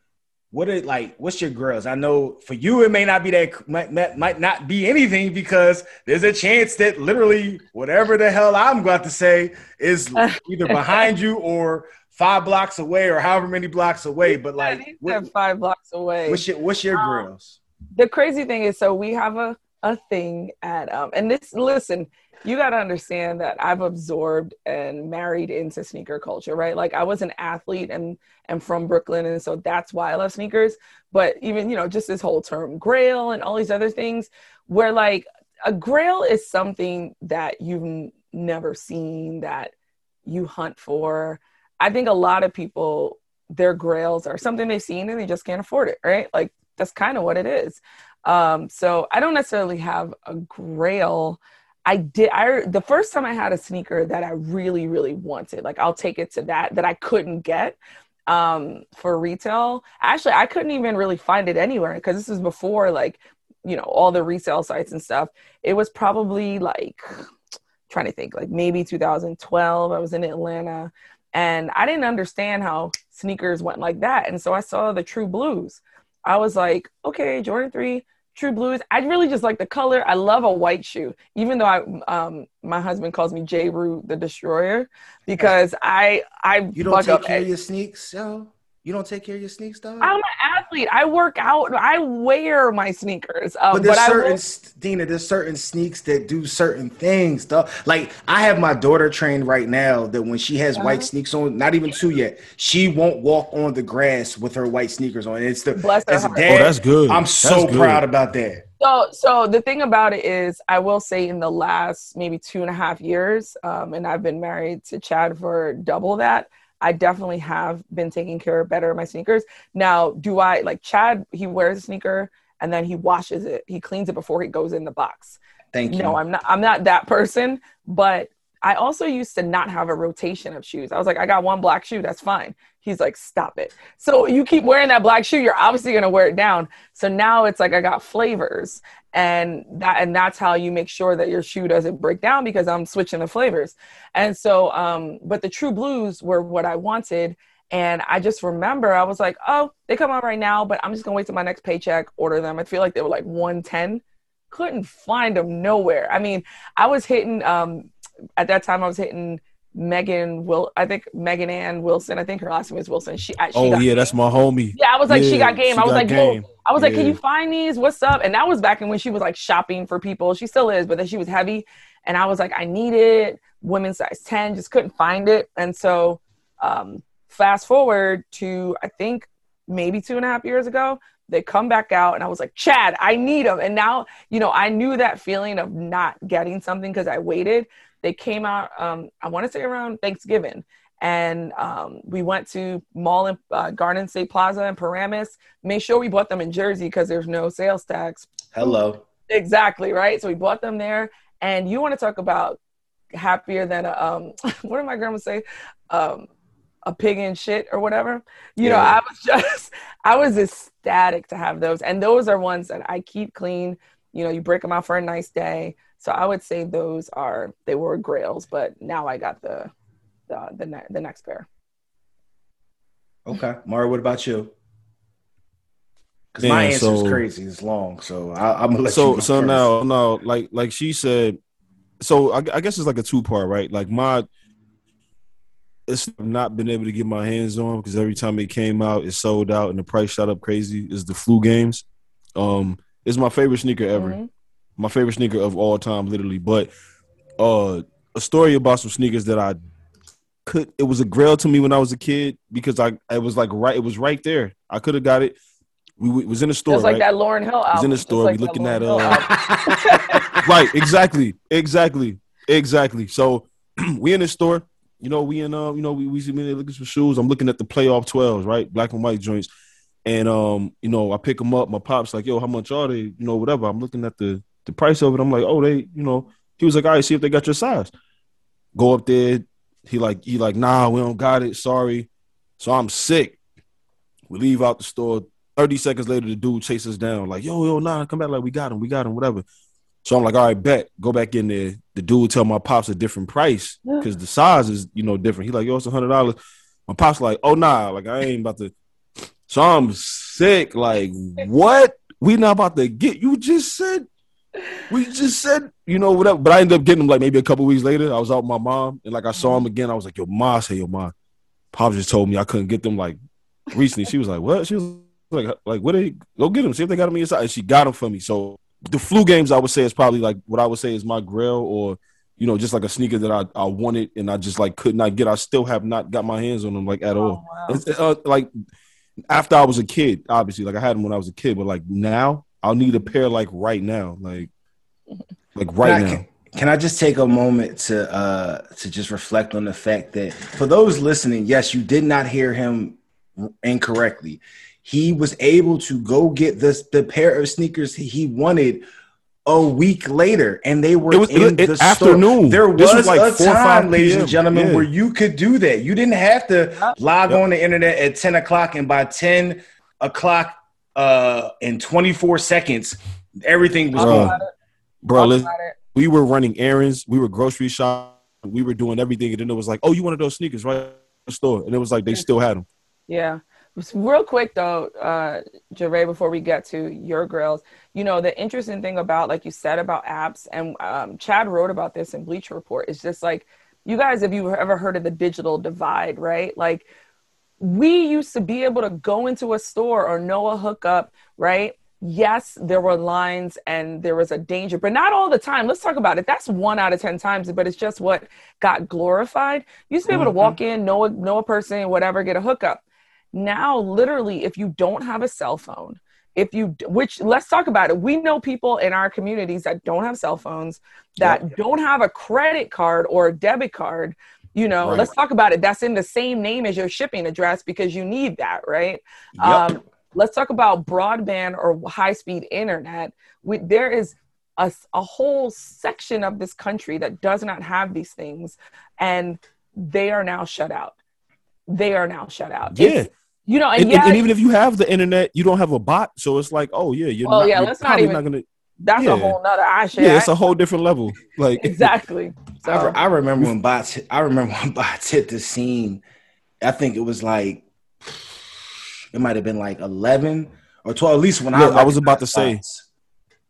what are like? What's your girls? I know for you, it may not be that might, might might not be anything because there's a chance that literally whatever the hell I'm about to say is either behind you or five blocks away or however many blocks away. But like, these what, five blocks away. what's your what's your Um, grills? the crazy thing is so we have a a thing at um and this listen you got to understand that i've absorbed and married into sneaker culture right like i was an athlete and and from brooklyn and so that's why i love sneakers but even you know just this whole term grail and all these other things where like a grail is something that you've n- never seen that you hunt for i think a lot of people their grails are something they've seen and they just can't afford it right like that's kind of what it is um, so I don't necessarily have a grail. I did. I the first time I had a sneaker that I really, really wanted, like I'll take it to that that I couldn't get um, for retail. Actually, I couldn't even really find it anywhere because this was before like you know all the resale sites and stuff. It was probably like trying to think like maybe 2012. I was in Atlanta and I didn't understand how sneakers went like that. And so I saw the True Blues. I was like, okay, Jordan 3, True Blues. I really just like the color. I love a white shoe, even though I um my husband calls me J. Rue the Destroyer because I I You don't take care of your sneaks, yo. You don't take care of your sneaks, dog. I'm an athlete. I work out. I wear my sneakers. Um, But there's but I certain, will, Dina, there's certain sneaks that do certain things, though. Like I have my daughter trained right now that when she has Uh-huh. white sneaks on, not even two yet, she won't walk on the grass with her white sneakers on. It's the Bless her as heart. dad, Oh, that's good. I'm so good. proud about that. So, so the thing about it is, I will say in the last maybe two and a half years, um, and I've been married to Chad for double that. I definitely have been taking care better of my sneakers. Now, do I like Chad? He wears a sneaker and then he washes it. He cleans it before he goes in the box. Thank you. No, I'm not. I'm not that person. But I also used to not have a rotation of shoes. I was like, I got one black shoe. That's fine. He's like, stop it. So you keep wearing that black shoe, you're obviously gonna wear it down. So now it's like I got flavors, and that and that's how you make sure that your shoe doesn't break down because I'm switching the flavors. And so, um, but the True Blues were what I wanted. And I just remember I was like, oh, they come out right now, but I'm just gonna wait till my next paycheck, order them. I feel like they were like 110 couldn't find them nowhere. I mean, I was hitting um at that time I was hitting Megan Will I think Megan Ann Wilson. I think her last name is Wilson. She, she Oh yeah, game. that's my homie. Yeah, I was like, she got game. she I was like, game. Whoa. I was like, can you find these? What's up? And that was back in when she was like shopping for people. She still is, but then she was heavy. And I was like, I need it. Women's size 10, just couldn't find it. And so um fast forward to I think maybe two and a half years ago, they come back out and I was like, Chad, I need them. And now, you know, I knew that feeling of not getting something because I waited. They came out, um, I want to say around Thanksgiving. And um, we went to Mall and uh, Garden State Plaza in Paramus. Made sure we bought them in Jersey because there's no sales tax. Hello. Exactly, right? So we bought them there. And you want to talk about happier than a, um, what did my grandma say? Um, a pig in shit or whatever. You know, I was just, I was ecstatic to have those. And those are ones that I keep clean. You know, you break them out for a nice day. So I would say those are, they were grails, but now I got the, the, the, ne- the next pair. Okay, Mara, what about you? Because my Man, answer is so- crazy. It's long, so I, I'm gonna let you. so go so first. now now like like she said so I, I guess it's like a two part right like my it's not been able to get my hands on because every time it came out it sold out and the price shot up crazy is the flu games um it's my favorite sneaker ever Mhm. My favorite sneaker of all time literally. But uh a story about some sneakers that i could it was a grail to me when i was a kid because i it was like right it was right there. I could have got it. We, we was in the store like right? that Lauryn Hill album. in the store, like we looking at, uh, right exactly exactly exactly. So we in the store. You know we in uh you know we we see me looking for shoes. I'm looking at the playoff 12s right? Black and white joints. And um you know i pick them up. My pop's like yo how much are they? You know whatever. I'm looking at the the price of it i'm like oh they you know he was like all right see if they got your size go up there he like he like nah we don't got it sorry so i'm sick we leave out the store 30 seconds later, the dude chases us down, like, yo, yo, nah, come back, like, we got him, we got him, whatever. So I'm like, all right, bet. Go back in there. The dude tell my pops a different price because the size is, you know, different. He like, yo, it's a hundred dollars. My pops like, oh nah, like I ain't about to. So I'm sick. Like, what? We not about to get you just said we just said, you know, whatever. But I ended up getting him like maybe a couple weeks later. I was out with my mom and like I saw him again. I was like, yo, ma, say yo, ma. Pops just told me I couldn't get them like recently. She was like, "What?" She was like, "Like what? They go get them. See if they got them inside." And she got them for me. So the flu games, I would say, is probably like what I would say is my grail, or you know, just like a sneaker that I, I wanted and I just like could not get. I still have not got my hands on them like at all. wow. Uh, like after I was a kid, obviously, like I had them when I was a kid, but like now I'll need a pair like right now, like like right Can I- now. Can, can I just take a moment to uh to just reflect on the fact that for those listening, yes, you did not hear him incorrectly. He was able to go get this the pair of sneakers he wanted a week later, and they were It was- in it- the afternoon. store. There was, was like a 4 or 5 time, ladies and gentlemen, Yeah. where you could do that. You didn't have to log Yep. on the internet at 10 o'clock, and by 10 o'clock uh in 24 seconds, everything was Bro. gone. Bro, listen, we were running errands, we were grocery shopping, we were doing everything, and then it was like, oh, you wanted those sneakers right at the store, and it was like they still had them. Yeah. Real quick though, uh, Gervais, before we get to your grills, you know, the interesting thing about, like you said, about apps, and um, Chad wrote about this in Bleacher Report, is just like, you guys, have you ever heard of the digital divide, right? Like, we used to be able to go into a store or know a hookup, right? Yes, there were lines and there was a danger, but not all the time. Let's talk about it. That's one out of 10 times, but it's just what got glorified. You used to be able to walk mm-hmm. in, know a, know a person, whatever, get a hookup. Now, literally, if you don't have a cell phone, if you, which let's talk about it. We know people in our communities that don't have cell phones, that don't have a credit card or a debit card. You know, Right. let's talk about it. That's in the same name as your shipping address because you need that, right? Yep. Um, let's talk about broadband or high speed internet. We, there is a, a whole section of this country that does not have these things, and they are now shut out. They are now shut out. Yeah. It's- you know, and, And, yeah, and even if you have the internet, you don't have a bot, so it's like, oh yeah, you're Well, not, yeah, you're let's not even- not gonna. That's yeah. a whole nother I share. Yeah, it's a whole different level. Like exactly. So I, re- I remember when bots. I remember when bots hit the scene. I think it was like it might have been like eleven or twelve. At least when Look, I I was about to recognized say- bots.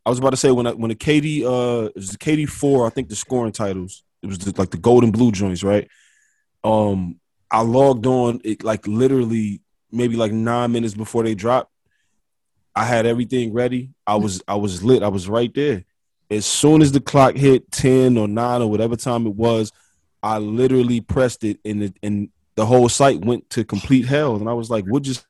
I was about to say when I, when the KD uh it was the KD four, I think the scoring titles. It was the, like the golden blue joints, right? Um, I logged on it like literally maybe like nine minutes before they dropped. I had everything ready. I was I was lit. I was right there. As soon as the clock hit ten or nine or whatever time it was, I literally pressed it and it, and the whole site went to complete hell. And I was like, "What just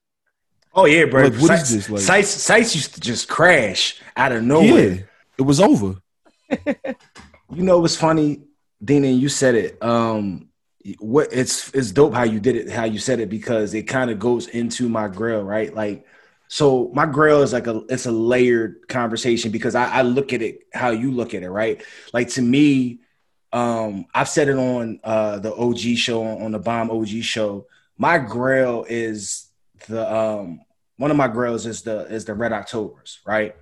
Oh yeah, bro. Like, what is sites, this, like- sites sites used to just crash out of nowhere. yeah?" It was over. You know what's funny, Dina? You said it. Um, what it's it's dope how you did it, how you said it because it kind of goes into my grill, right? Like, so my grill is like a it's a layered conversation because I, I look at it how you look at it, right? Like to me, um, I've said it on uh the OG show on the Bomb OG show. My grill is the um one of my grills is the is the Red Octobers, right?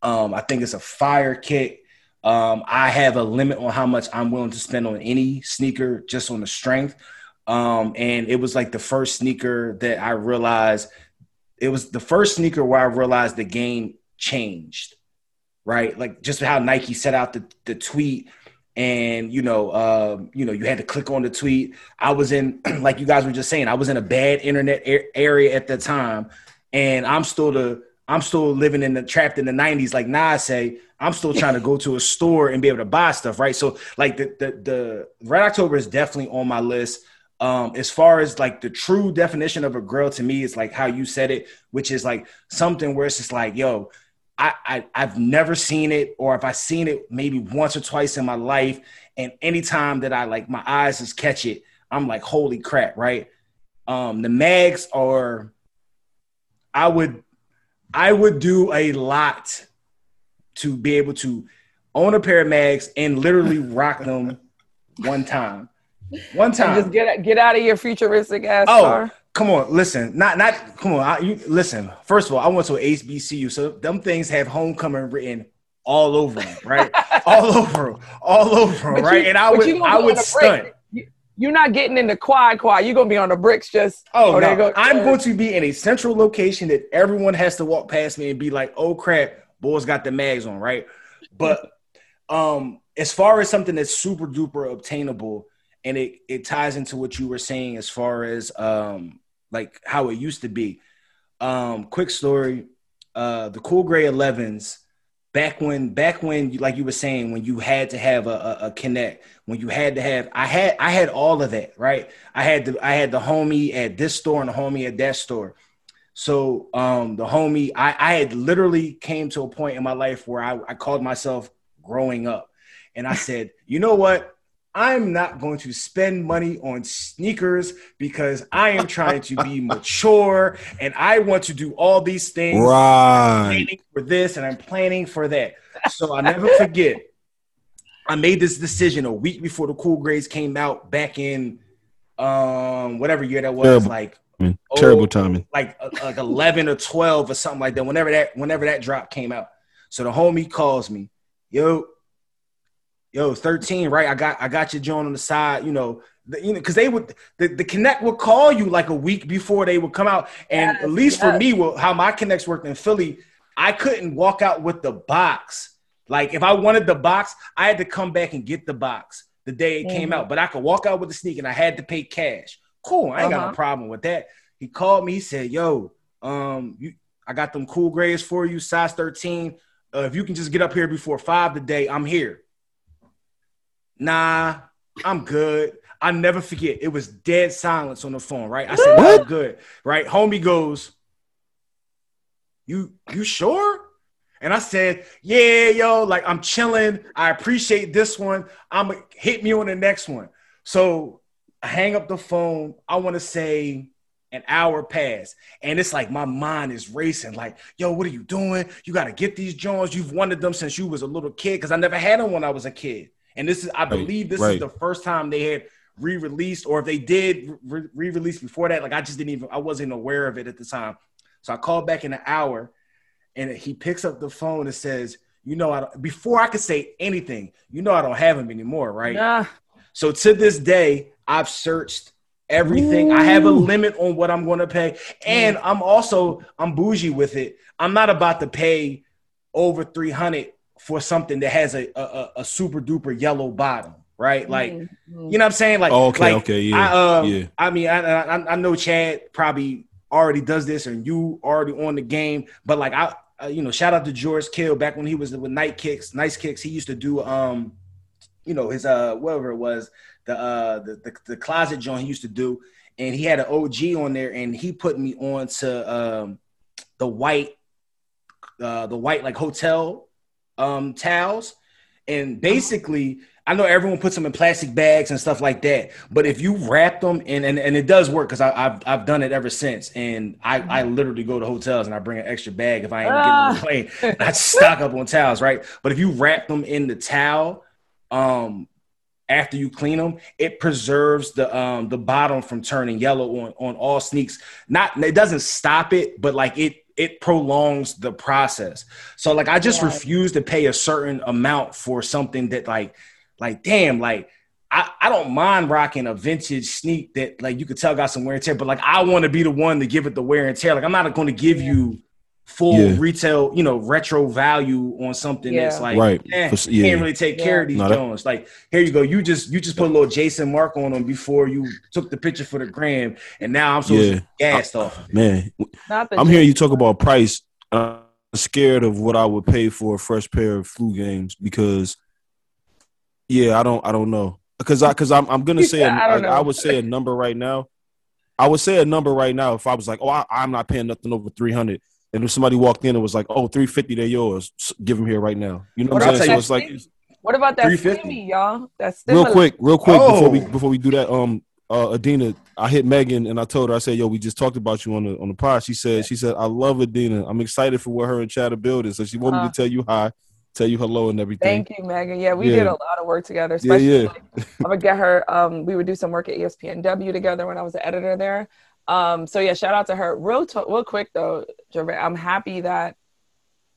Um, I think it's a fire kick. Um, I have a limit on how much I'm willing to spend on any sneaker just on the strength. Um, and it was like the first sneaker that I realized it was the first sneaker where I realized the game changed, right? Like just how Nike set out the, the tweet and you know, um, you know, you had to click on the tweet. I was in, like you guys were just saying, I was in a bad internet a- area at the time, and I'm still the I'm still living in the trapped in the 90s, like Nas say. I'm still trying to go to a store and be able to buy stuff, right? So, like the the, the Red October is definitely on my list. Um, as far as like the true definition of a girl to me is like how you said it, which is like something where it's just like, yo, I, I I've never seen it, or if I seen it maybe once or twice in my life, and anytime that I like my eyes just catch it, I'm like, holy crap, right? Um, the mags are, I would, I would do a lot to be able to own a pair of mags and literally rock them one time, one time. just get get out of your futuristic ass Oh, car. come on, listen, not not come on. I, you listen. First of all, I went to HBCU, so them things have homecoming written all over them, right? all over, all over, But right? you- and I would, I would stunt. You, you're not getting in the quad quad. You're gonna be on the bricks just. Oh, there no. go. I'm going to be in a central location that everyone has to walk past me and be like, "Oh crap, boys got the mags on," right? But um, as far as something that's super duper obtainable, and it it ties into what you were saying as far as um like how it used to be. Um, quick story: uh, the Cool Gray 11s back when back when like you were saying when you had to have a, a, a, connect when you had to have i had i had all of that right? I had the i had the homie at this store and the homie at that store. So um the homie i i had literally came to a point in my life where i, I called myself growing up. And i said you know what I'm not going to spend money on sneakers because I am trying to be mature and I want to do all these things. Right. planning for this and I'm planning for that. So I never forget. I made this decision a week before the Cool Grays came out back in um whatever year that was Terrible. like Oh. terrible timing. like uh, like 11 or 12 or something like that whenever that whenever that drop came out so the homie calls me yo yo 13 right i got i got your joint on the side you know the, you know because they would the, the connect would call you like a week before they would come out and Yes, at least for me well, how my connects worked in philly i couldn't walk out with the box like if i wanted the box i had to come back and get the box the day it came Mhm. out but i could walk out with the sneak and i had to pay cash cool i ain't got no Uh-huh. problem with that he called me. He said, "Yo, um, you, I got them Cool Grays for you, size 13. Uh, if you can just get up here before five today, I'm here." Nah, I'm good. I never forget. It was dead silence on the phone. Right? I said, "I'm good." Right? Homie goes, "You, you sure?" And I said, "Yeah, yo, like I'm chilling. I appreciate this one. I'm hit me on the next one." So I hang up the phone. I want to say an hour passed, and it's like my mind is racing. Like, yo, what are you doing? You got to get these Jones. You've wanted them since you was a little kid because I never had them when I was a kid. And this is, I believe, this right. is the first time they had re-released, or if they did re- re-release before that, like I just didn't even, I wasn't aware of it at the time. So I called back in an hour, and he picks up the phone and says, "You know, I don't, before I could say anything, you know, I don't have them anymore, right?" Nah. So to this day, I've searched everything. I have a limit on what I'm going to pay, and mm. I'm also I'm bougie with it. I'm not about to pay over 300 for something that has a a, a- a super duper yellow bottom, right? Like, Mhm. you know what I'm saying? Like, Oh, okay, like, okay, yeah, I, um, yeah. I mean, I, I I know Chad probably already does this, and you already on the game, but like I. Uh, you know, shout out to George Kill back when he was with Night Kicks, Nice Kicks. He used to do um, you know, his uh whatever it was, the uh the the, the closet joint he used to do, and he had an OG on there, and he put me on to um the white uh the white like hotel um towels. And basically, I know everyone puts them in plastic bags and stuff like that, but if you wrap them and and, and it does work because I've I've done it ever since, and I I literally go to hotels and I bring an extra bag if I ain't getting on the plane. And I stock up on towels, right? But if you wrap them in the towel, um, after you clean them, it preserves the um the bottom from turning yellow on on all sneaks. Not it doesn't stop it, but like it it prolongs the process. So like I just Yeah. refuse to pay a certain amount for something that like like damn like I, I don't mind rocking a vintage sneak that like you could tell got some wear and tear, but like I want to be the one to give it the wear and tear. Like I'm not going to give you full Yeah. retail, you know, retro value on something that's like Right. eh, For- you yeah. can't really take care of these No, that- Jones. Like here you go, you just you just put a little Jason Markk on them before you took the picture for the gram, and now I'm so Yeah. gassed off. Man, Not I'm hearing you talk about price. I'm scared of what I would pay for a fresh pair of flu games because, yeah, I don't, I don't know because I, because I'm, I'm gonna say, a, I don't I, I would say a number right now. I would say a number right now if I was like, oh, I, I'm not paying nothing over 300, and if somebody walked in and was like, oh, 350, they're yours, give them here right now. You know what But I'm saying? tell So it's like What about that 350. stimmy, y'all? That's real quick, real quick before we Oh. before we do that. Um, uh, Adina, I hit Megan and I told her I said, "Yo, we just talked about you on the on the pod." She said, "She said I love Adina. I'm excited for what her and Chad are building." So she wanted Uh-huh. to tell you hi, tell you hello and everything. Thank you, Megan. Yeah, we Yeah. did a lot of work together. Yeah, Especially yeah. like, I would get her. Um, we would do some work at ESPNW together when I was the editor there. Um, so yeah, shout out to her. Real, real quick though, Gervais, I'm happy that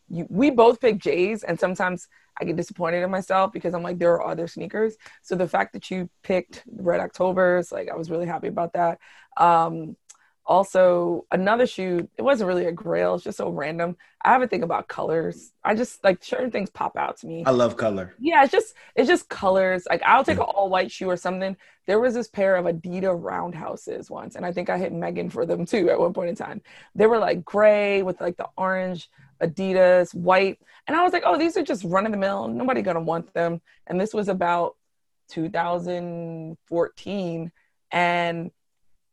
you, we both picked J's, and sometimes I get disappointed in myself because I'm like there are other sneakers. So the fact that you picked Red Octobers, like I was really happy about that. Um, also another shoe it wasn't really a grail it's just so random. I have a thing about colors. I just like certain things pop out to me. I love color. yeah it's just it's just colors. Like i'll take an all white shoe or something. There was this pair of adidas roundhouses once and i think i hit megan for them too at one point in time. They were like gray with like the orange adidas white and i was like oh these are just run of the mill. Nobody gonna want them. And this was about 2014 and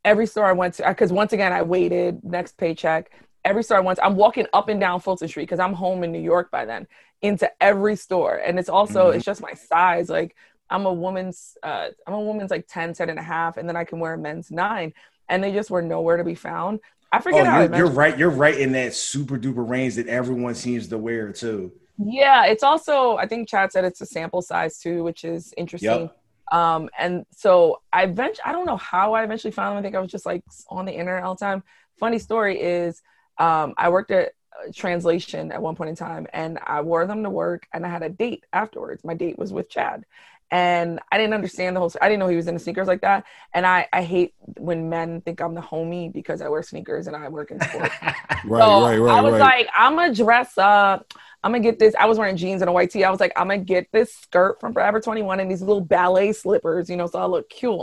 every store I went to, because once again, I waited next paycheck. Every store I went to, I'm walking up and down Fulton Street because I'm home in New York by then into every store. And it's also, Mhm. it's just my size. Like I'm a woman's, uh, I'm a woman's like 10, 10 and a half, and then I can wear a men's nine. And they just were nowhere to be found. I Oh, forget how you're, you're right. You're right in that super duper range that everyone seems to wear too. Yeah, it's also I think Chad said it's a sample size too, which is interesting. Yep. Um, and so I eventually I don't know how I eventually found them. I think I was just like on the internet all the time. Funny story is um, I worked at uh, translation at one point in time and I wore them to work and I had a date afterwards. My date was with Chad. And I didn't understand the whole I didn't know he was into sneakers like that. And I, I hate when men think I'm the homie because I wear sneakers and I work in sports. Right, So right, right, I was right. like, I'm gonna dress up. I'm gonna get this. I was wearing jeans and a white tee. I was like, I'm gonna get this skirt from Forever 21 and these little ballet slippers, you know, so I look cute.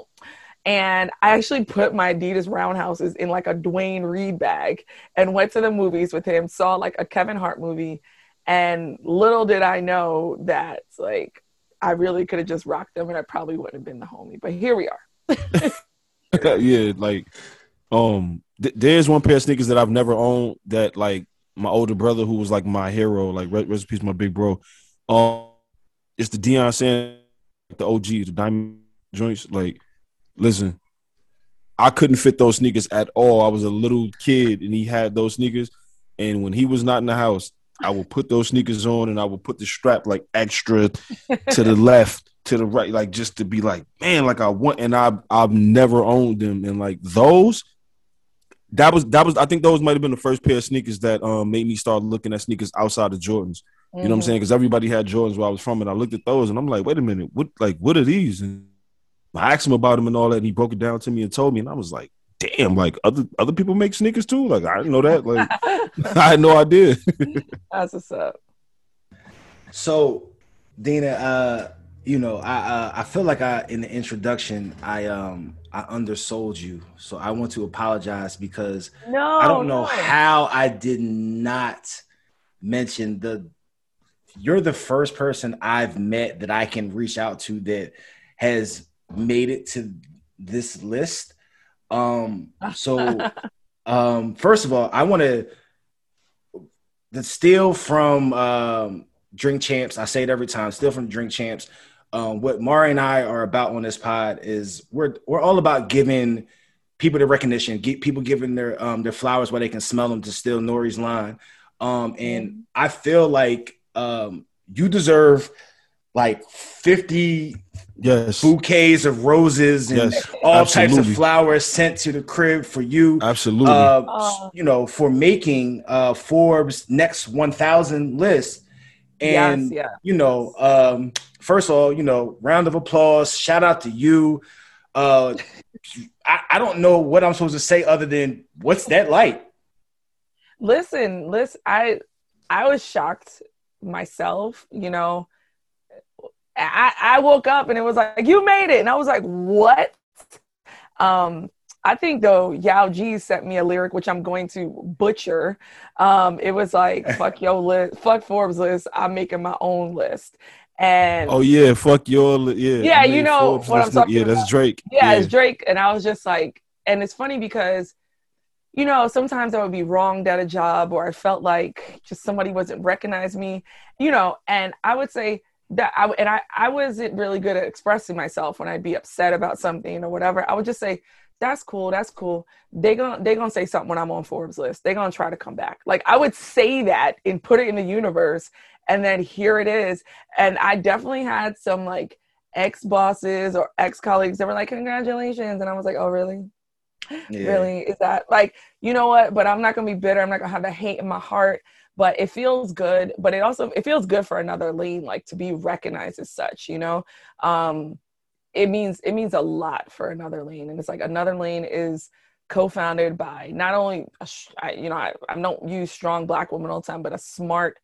And I actually put my Adidas roundhouses in like a Duane Reade bag and went to the movies with him, saw like a Kevin Hart movie. And little did I know that like I really could have just rocked them and I probably wouldn't have been the homie. But here we are. yeah, like um th- there's one pair of sneakers that I've never owned that like my older brother who was like my hero, like re- rest my big bro. Um it's the Deion Sanders, the OG, the diamond joints. Like, listen, I couldn't fit those sneakers at all. I was a little kid and he had those sneakers. And when he was not in the house, I will put those sneakers on and I will put the strap like extra to the left, to the right, like just to be like, man, like I want, and I I've never owned them, and like those, that was that was I think those might have been the first pair of sneakers that um made me start looking at sneakers outside of Jordans. You know what I'm Mhm. saying? Because everybody had Jordans where I was from, and I looked at those, and I'm like, wait a minute, what like what are these? And I asked him about them and all that, and he broke it down to me and told me, and I was like, damn, like other other people make sneakers too. Like I didn't know that. Like I had no idea. That's what's up. So, Dina, uh, you know, I uh, I feel like I in the introduction I um I undersold you, so I want to apologize because No, I don't know no. how I did not mention the. You're the first person I've met that I can reach out to that has made it to this list. Um, so um, first of all, I want to the steal from um, Drink Champs. I say it every time. Steal from Drink Champs. Um, what Mari and I are about on this pod is we're we're all about giving people the recognition, get people giving their um, their flowers where they can smell them to steal N.O.R.E.'s line. Um, and I feel like um, you deserve like fifty yes, bouquets of roses and Yes, all types of flowers sent to the crib for you absolutely. uh, Oh. you know, for making uh, Forbes next 1,000 list. And, yes, yeah. you know, um, first of all, you know, round of applause. Shout out to you. Uh, I, I don't know what I'm supposed to say other than what's that like? listen listen i i was shocked myself you know i i woke up and it was like you made it and i was like what um i think though yao g sent me a lyric which i'm going to butcher um it was like fuck your list fuck forbes list i'm making my own list and oh yeah, fuck your li- yeah. Yeah, you know Forbes what I'm list. talking Yeah, that's. Drake. yeah, it's Drake. And I was just like, and it's funny because, you know, sometimes I would be wronged at a job or I felt like just somebody wasn't recognizing me, you know, and I would say that I, and I, I wasn't really good at expressing myself when I'd be upset about something or whatever. I would just say, that's cool. That's cool. They gonna they gonna say something when I'm on Forbes list. They gonna try to come back. Like I would say that and put it in the universe, and then here it is. And I definitely had some like ex bosses or ex colleagues that were like, "Congratulations!" And I was like, "Oh, really? Really? Is that like you know what?" But I'm not gonna be bitter. I'm not gonna have the hate in my heart. But it feels good. But it also it feels good for another lane, like to be recognized as such. You know, um, it means it means a lot for another lane, and it's like another lane is co-founded by not only a, I, you know I, I don't use strong black woman all the time but a smart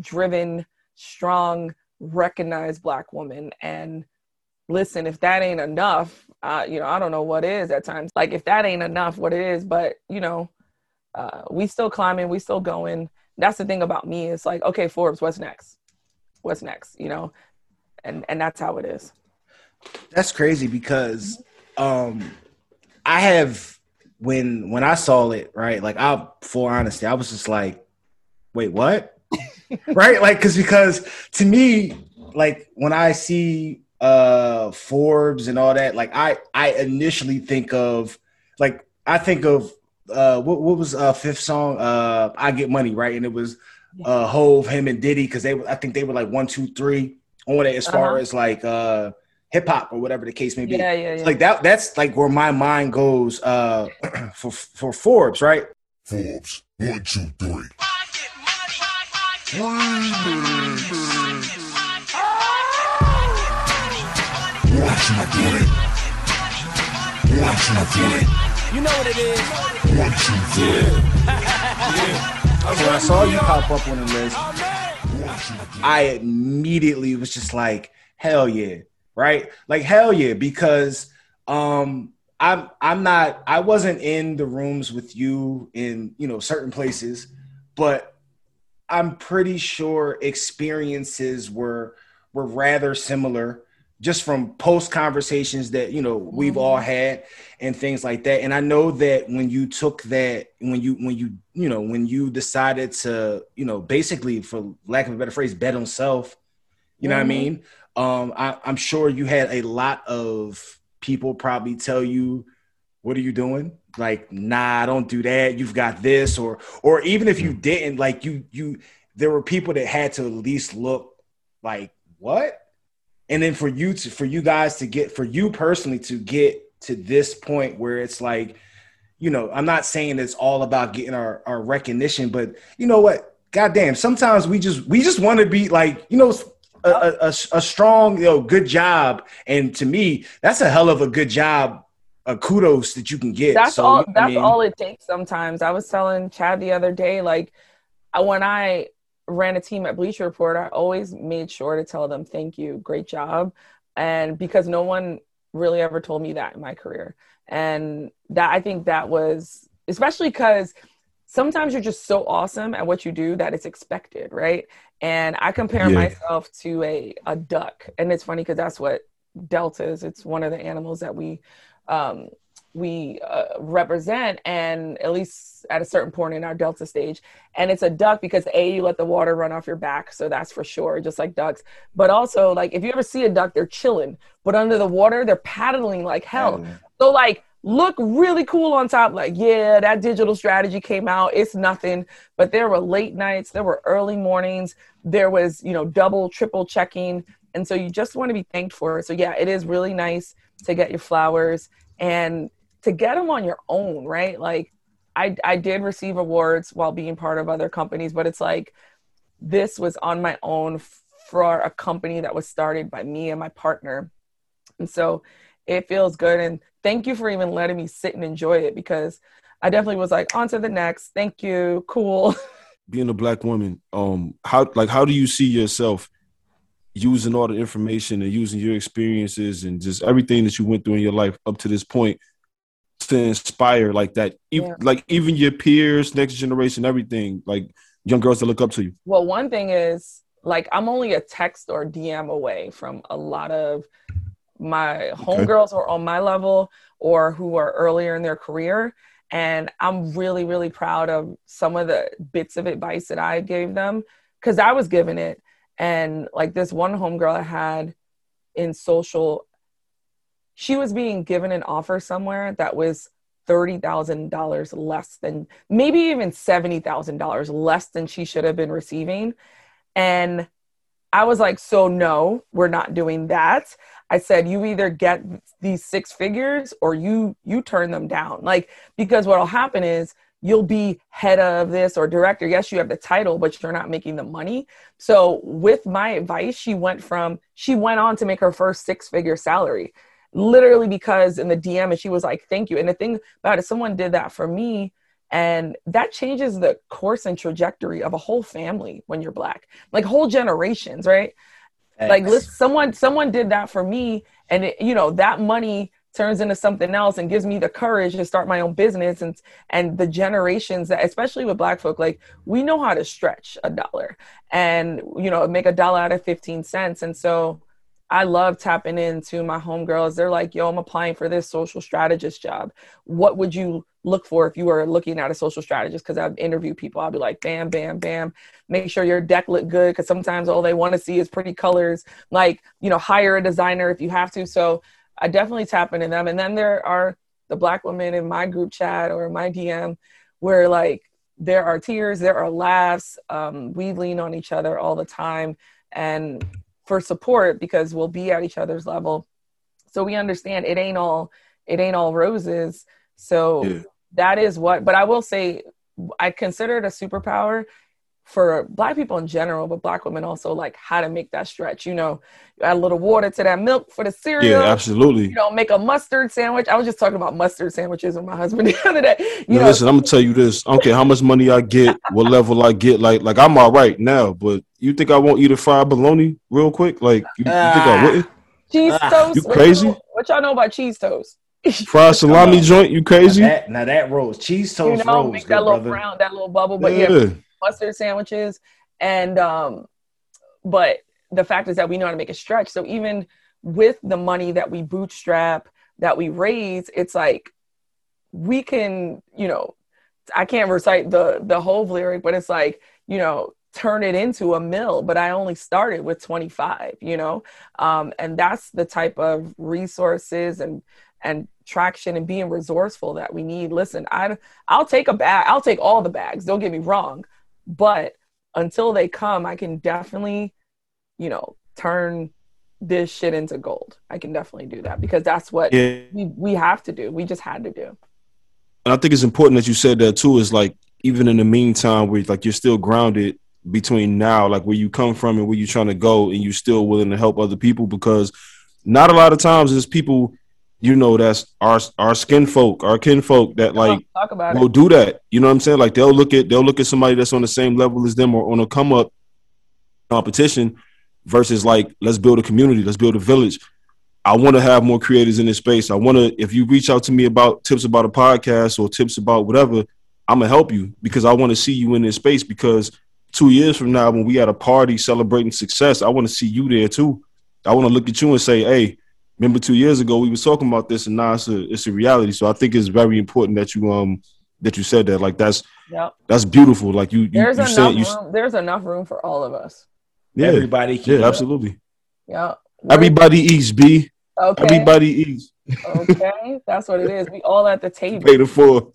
driven strong recognized black woman and listen if that ain't enough uh, you know i don't know what is at times like if that ain't enough what it is but you know uh, we still climbing we still going that's the thing about me it's like okay forbes what's next what's next you know and and that's how it is That's crazy because um I have when when I saw it, right? Like I full honesty, I was just like, wait, what? right? Like cause because to me, like when I see uh Forbes and all that, like I I initially think of like I think of uh what, what was uh fifth song? Uh I get money, right? And it was uh Hove, him and Diddy, because they I think they were like one, two, three on it as far Uh-huh. as like uh hip hop or whatever the case may be. yeah yeah yeah Like that that's like where my mind goes uh for for Forbes, right? Forbes. One, two, three. One, two, three. One, two, three. You know what it is. One, two, three. So when I saw you pop up on the list, I immediately was just like, hell yeah, right? Like hell yeah, because um I'm I'm not I wasn't in the rooms with you in you know certain places, but I'm pretty sure experiences were were rather similar just from post conversations that you know we've all mm-hmm. had and things like that. And i know that when you took that when you when you you know when you decided to you know basically for lack of a better phrase bet on self you know what i mm-hmm. mean? Um I, i'm sure you had a lot of people probably tell you what are you doing? Like nah don't do that. You've got this. Or or even if you mm. didn't like you you there were people that had to at least look like what and then for you to for you guys to get for you personally to get to this point where it's like you know i'm not saying it's all about getting our, our recognition but you know what? Goddamn sometimes we just we just want to be like you know a, a, a, strong you know good job. And to me that's a hell of a good job a kudos that you can get. That's so all I that's mean, all it takes sometimes. I was telling chad the other day like when i ran a team at bleacher report i always made sure to tell them thank you great job. And because no one really ever told me that in my career. And that i think that was especially because sometimes you're just so awesome at what you do that it's expected right? And i compare Yeah. myself to a, a duck. And it's funny because that's what delta is. It's one of the animals that we um, we uh, represent and at least at a certain point in our delta stage. And it's a duck because a you let the water run off your back so that's for sure just like ducks. But also like if you ever see a duck they're chilling but under the water they're paddling like hell. So like look really cool on top. Like yeah that digital strategy came out. It's nothing. But there were late nights there were early mornings. There was you know double triple checking. And so you just want to be thanked for it. So yeah it is really nice to get your flowers. And to get them on your own right? Like i i did receive awards while being part of other companies but it's like this was on my own for a company that was started by me and my partner. And so it feels good and thank you for even letting me sit and enjoy it because i definitely was like on to the next. Thank you. Cool. Being a black woman, um, how like how do you see yourself using all the information and using your experiences and just everything that you went through in your life up to this point to inspire like that, Ev- Yeah. like even your peers, next generation, everything, like young girls that look up to you. Well, one thing is like I'm only a text or DM away from a lot of my homegirls who are on my level or who are earlier in their career. And I'm really, really proud of some of the bits of advice that I gave them because I was given it. And like this one homegirl I had in social, she was being given an offer somewhere that was $30,000 less than maybe even $70,000 less than she should have been receiving. And I was like, so no, we're not doing that. I said, you either get these six figures or you you turn them down. Like, because what'll happen is you'll be head of this or director. Yes, you have the title, but you're not making the money. So with my advice, she went from she went on to make her first six figure salary. Literally because in the DM and she was like, thank you. And the thing about it, someone did that for me. And that changes the course and trajectory of a whole family when you're black, like whole generations, right? Like listen, someone someone did that for me, and it, you know that money turns into something else and gives me the courage to start my own business and and the generations that especially with black folk like we know how to stretch a dollar and you know make a dollar out of 15 cents and so I love tapping into my homegirls. They're like, yo, I'm applying for this social strategist job. What would you look for if you were looking at a social strategist? Because I've interviewed people. I'll be like, bam, bam, bam. Make sure your deck look good because sometimes all they want to see is pretty colors. Like, you know, hire a designer if you have to. So I definitely tap into them. And then there are the black women in my group chat or my DM where like there are tears, there are laughs. Um, we lean on each other all the time. And for support because we'll be at each other's level. So we understand it ain't all it ain't all roses. So yeah. that is what but I will say I consider it a superpower for black people in general, but black women also like how to make that stretch. You know, you add a little water to that milk for the cereal. Yeah, absolutely. You know, make a mustard sandwich. I was just talking about mustard sandwiches with my husband the other day. You now, know, listen, I'm gonna tell you this. I don't care how much money I get, what level I get. Like, like I'm all right now, but you think I won't eat a fried bologna real quick? Like, you, you think I ah. wouldn't? Cheese ah. toast. You crazy? What y'all, what y'all know about cheese toast? Fried salami joint, you crazy? Now that, now that rolls. Cheese toast you know, rolls. make that little brother. brown, that little bubble. But Yeah. yeah, mustard sandwiches. And um, but the fact is that we know how to make a stretch. So even with the money that we bootstrap, that we raise, it's like we can, you know, I can't recite the the whole lyric, but it's like, you know, turn it into a mill. But I only started with 25, you know, um, and that's the type of resources and and traction and being resourceful that we need. Listen, I I'll take a bag. I'll take all the bags. Don't get me wrong, but until they come, I can definitely, you know, turn this shit into gold. I can definitely do that because that's what Yeah. we, we have to do. We just had to do. and I think it's important that you said that too. Is like even in the meantime, where like you're still grounded between now, like where you come from and where you're trying to go, and you're still willing to help other people because not a lot of times there's people, you know, that's our our skin folk, our kin folk that like will do that. You know what I'm saying? Like they'll look at they'll look at somebody that's on the same level as them or on a come up competition versus like let's build a community, let's build a village. I want to have more creators in this space. I want to if you reach out to me about tips about a podcast or tips about whatever, I'm gonna help you because I want to see you in this space because 2 years from now when we at a party celebrating success, I want to see you there too. I want to look at you and say, "Hey, remember 2 years ago we was talking about this and now it's a it's a reality." So I think it's very important that you um that you said that like that's Yep. that's beautiful. Like you, you, There's you enough said, you, room. There's enough room for all of us. yeah, Everybody can yeah, absolutely. Yeah. Everybody eats, B. Okay. Everybody eats. okay. That's what it is. We all at the table. Pay the four.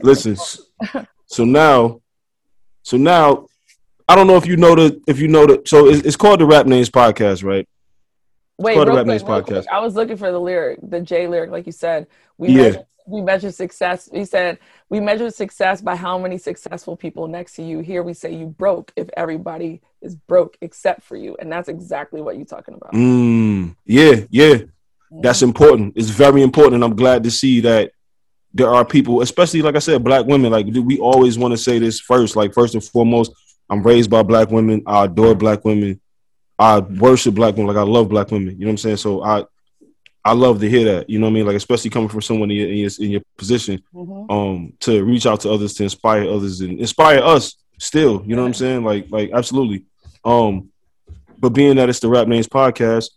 Listen. So now, so now, I don't know if you know the if you know the. So it's, it's called the Rap Names Podcast, right? Wait, real quick, real quick. Podcast. I was looking for the lyric, the J lyric, like you said. We Yeah. measure, we measure success. He said we measure success by how many successful people next to you. Here we say you broke if everybody is broke except for you, and that's exactly what you're talking about. Mm, yeah, yeah. That's important. It's very important. And I'm glad to see that there are people, especially like I said, black women. Like we always want to say this first. Like first and foremost, I'm raised by black women. I adore black women. I worship black women. Like I love black women. You know what I'm saying? So I, I love to hear that. You know what I mean? Like especially coming from someone in your in your, in your position, Mhm. um, to reach out to others, to inspire others, and inspire us. Still, you know what I'm saying? Like like absolutely. Um, but being that it's the Rap Names podcast,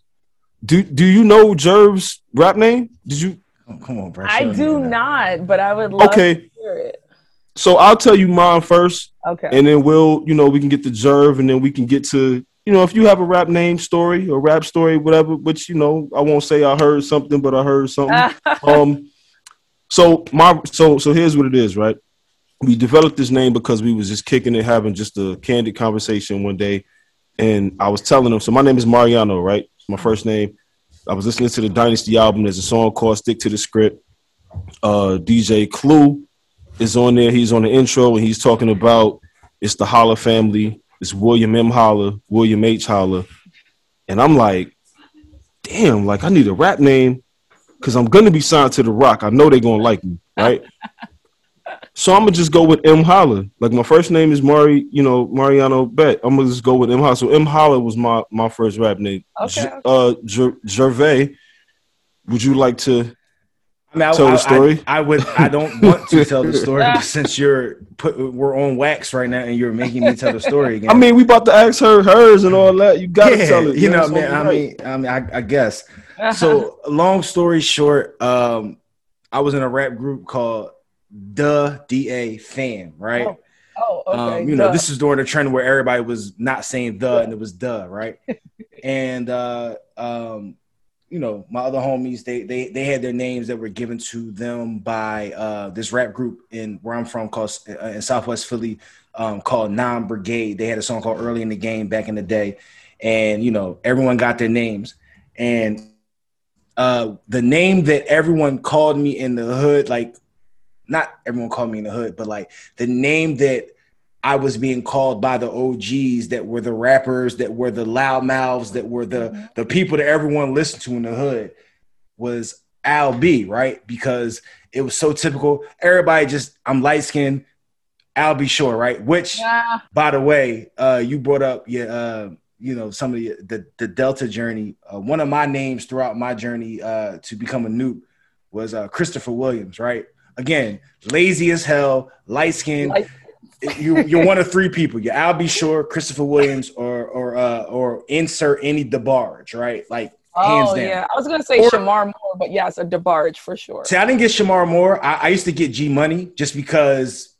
do do you know Jerv's rap name? Did you? Oh, come on, bro. I don't do even know. not, but I would love Okay. to hear it. So I'll tell you mine first, Okay. and then we'll you know we can get the Jerv, and then we can get to you know if you have a rap name story or rap story, whatever. Which you know I won't say I heard something, but I heard something. um so my so so here's what it is right? We developed this name because we was just kicking it having just a candid conversation one day. And i was telling him so my name is mariano right? It's my first name. I was listening to the dynasty album. There's a song called stick to the script. Uh dj clue is on there. He's on the intro and he's talking about it's the holla family it's william m holla william h holla and i'm like damn like i need a rap name because I'm gonna be signed to the Roc. I know they're gonna like me, right? so I'm gonna just go with M Holla. Like my first name is Mari, you know, Mariano Bet. I'm gonna just go with M Holla. So M Holla was my my first rap name. Okay, J- uh, Ger- Gervais. Would you like to? I mean, I, Tell the story? I, I would. I don't want to tell the story since you're put. We're on wax right now, and you're making me tell the story again. I mean, we about to ask her hers and all that. You gotta yeah, tell it. you know, man. man. It's I mean, I mean, I, I guess. Uh-huh. So, long story short, um, I was in a rap group called the Da Fam, right? Oh, oh, okay. Um, you know, this is during the trend where everybody was not saying the and it was the, right? and uh um you know, my other homies, they they they had their names that were given to them by uh this rap group in where I'm from called uh, in Southwest Philly um called Non Brigade. They had a song called Early in the Game back in the day. And you know, everyone got their names. And uh the name that everyone called me in the hood, like not everyone called me in the hood, but like the name that I was being called by the OGs that were the rappers, that were the loud mouths, that were the the people that everyone listened to in the hood was Al B, right? Because it was so typical. Everybody just I'm light skinned, Al B Sure, right? Which Yeah. by the way, uh, you brought up your, uh, you know, some of the the, the Delta journey. Uh, one of my names throughout my journey uh, to become a newt was uh, Christopher Williams, right? Again, lazy as hell, light skinned. Light- you, you're one of three people. You're Al B. Sure, Christopher Williams, or or uh, or insert any DeBarge, right? Like hands Oh down. yeah, I was gonna say Or- Shemar Moore, but yes, a DeBarge for sure. See, I didn't get Shemar Moore. I, I used to get G Money just because,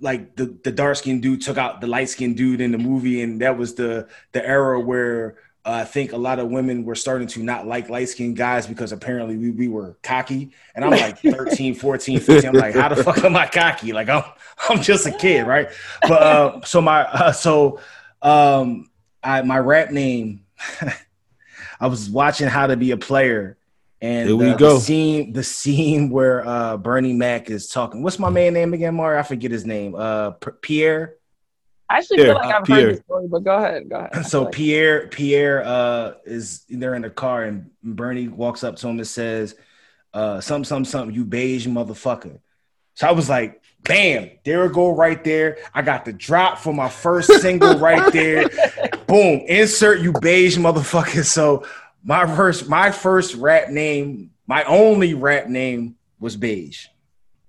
like the the dark skinned dude took out the light skinned dude in the movie, and that was the the era where uh, I think a lot of women were starting to not like light skinned guys because apparently we, we were cocky. And I'm like 13, 14, 15. I'm like, how the fuck am I cocky? Like I'm I'm just a kid, right? But uh, so my uh, so um I my rap name. I was watching How to Be a Player. And Here we uh, go. the scene, the scene where uh, Bernie Mac is talking. What's my man name again, Mario? I forget his name. Uh, Pierre. I actually Pierre, feel like I've Pierre. heard the story, but go ahead, go ahead. So like- Pierre, Pierre, uh, is they're in the car, and Bernie walks up to him and says, uh, "Something, something, something. You beige motherfucker." So I was like, "Bam! There it go, right there. I got the drop for my first single right there. Boom! Insert you beige motherfucker." So my first, my first rap name, my only rap name was beige.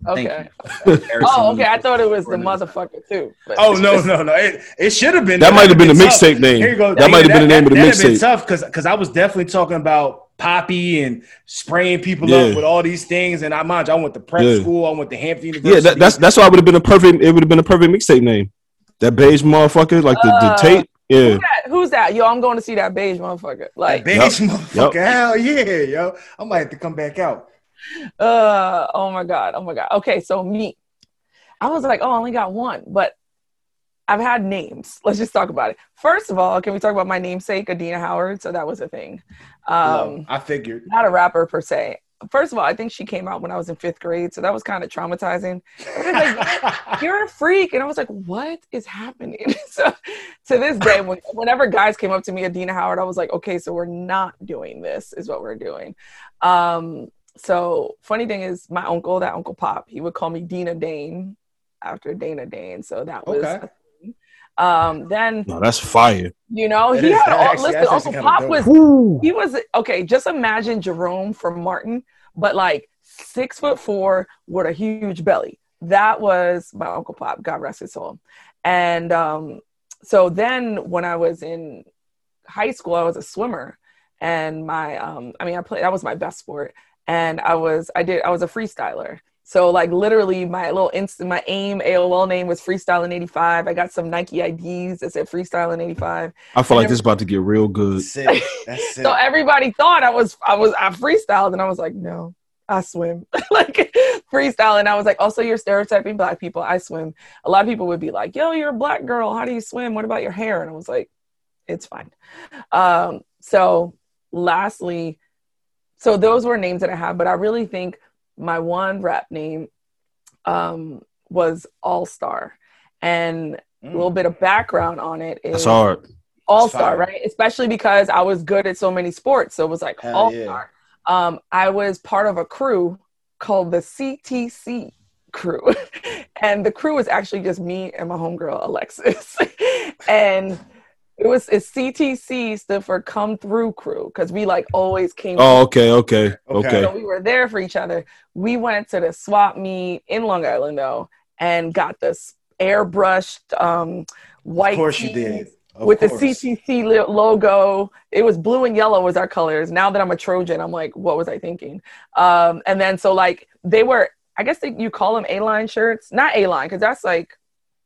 Thank okay. Oh, okay. I thought it was the mother-fucker too. but- Oh no, no, no! It, it should have been. That might have been the mixtape name. Here you go. That might have been the name of the that'd been mixtape. Tough because because I was definitely talking about Poppy and spraying people Yeah. up with all these things. And I mind you, I went to prep Yeah. school. I went to Hampton University. Yeah, that, that's that's why it would have been a perfect. It would have been a perfect mixtape name. That beige motherfucker, like the, the Uh, tape. Yeah, Who's that? Who's that? Yo, I'm going to see that beige motherfucker. Like, beige Yup. motherfucker. Yup. Hell yeah, yo! I might have to come back out. uh, oh my god, oh my god. Okay, so me, I was like, oh, I only got one, but I've had names. Let's just talk about it. First of all, can we talk about my namesake, Adina Howard? So that was a thing. Um, I figured. not a rapper per se. First of all, I think she came out when I was in fifth grade, so that was kind of traumatizing. Like, You're a freak, and I was like, "What is happening?" so, to this day, when, whenever guys came up to me, Adina Howard, I was like, "Okay, so we're not doing this. Is what we're doing." Um, so, funny thing is, my uncle, that Uncle Pop, he would call me Dina Dane after Dana Dane. So that was. Okay. Um, then no, that's fire. you know That he is- had that all, actually- listen. Uncle Pop kinda was he was okay. Just imagine Jerome from Martin, but like six foot four with a huge belly. That was my Uncle Pop. God rest his soul. And um, so then when I was in high school, I was a swimmer, and my um, I mean, I played. That was my best sport, and I was I did I was a freestyler. So like literally my little instant my aim AOL name was freestyling 85. I got some Nike IDs that said freestyling 85. I feel like this is about to get real good. Sick. That's sick. So everybody thought I was I was I freestyled and I was like, no, I swim. like freestyle. And I was like, also you're stereotyping black people. I swim. A lot of people would be like, yo, you're a black girl. How do you swim? What about your hair? And I was like, it's fine. Um, so lastly, so those were names that I have, but I really think my one rap name um was All Star. And a little bit of background on it is That's hard. all star, right? Especially because I was good at so many sports. So it was like Hell all yeah. star. Um, I was part of a crew called the CTC crew, and the crew was actually just me and my homegirl Alexis, and it was it's CTC stood for Come Through Crew because we like always came. Oh, okay, okay, Okay. okay. So we were there for each other. We went to the swap meet in Long Island though, and got this airbrushed um, white. Of course you did. Of with course. the CTC logo. It was blue and yellow was our colors. Now that I'm a Trojan, I'm like, what was I thinking? Um, and then so like they were, I guess they, you call them A-line shirts, not A-line because that's like,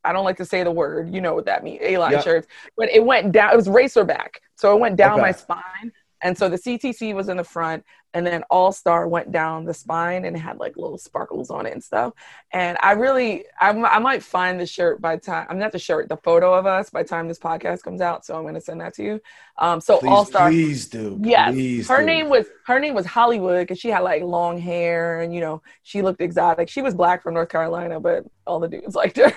I don't like to say the word. You know what that means, A-line Yeah. shirts. But it went down. It was racerback, so it went down Okay. my spine. And so the CTC was in the front, and then All Star went down the spine, and it had like little sparkles on it and stuff. And I really, I, I might find the shirt by time. I'm not the shirt, the photo of us by time this podcast comes out. So I'm gonna send that to you. Um, so All Star, please do. yes, Please her do. name was her name was Hollywood because she had like long hair and you know she looked exotic. She was black from North Carolina, but all the dudes liked her.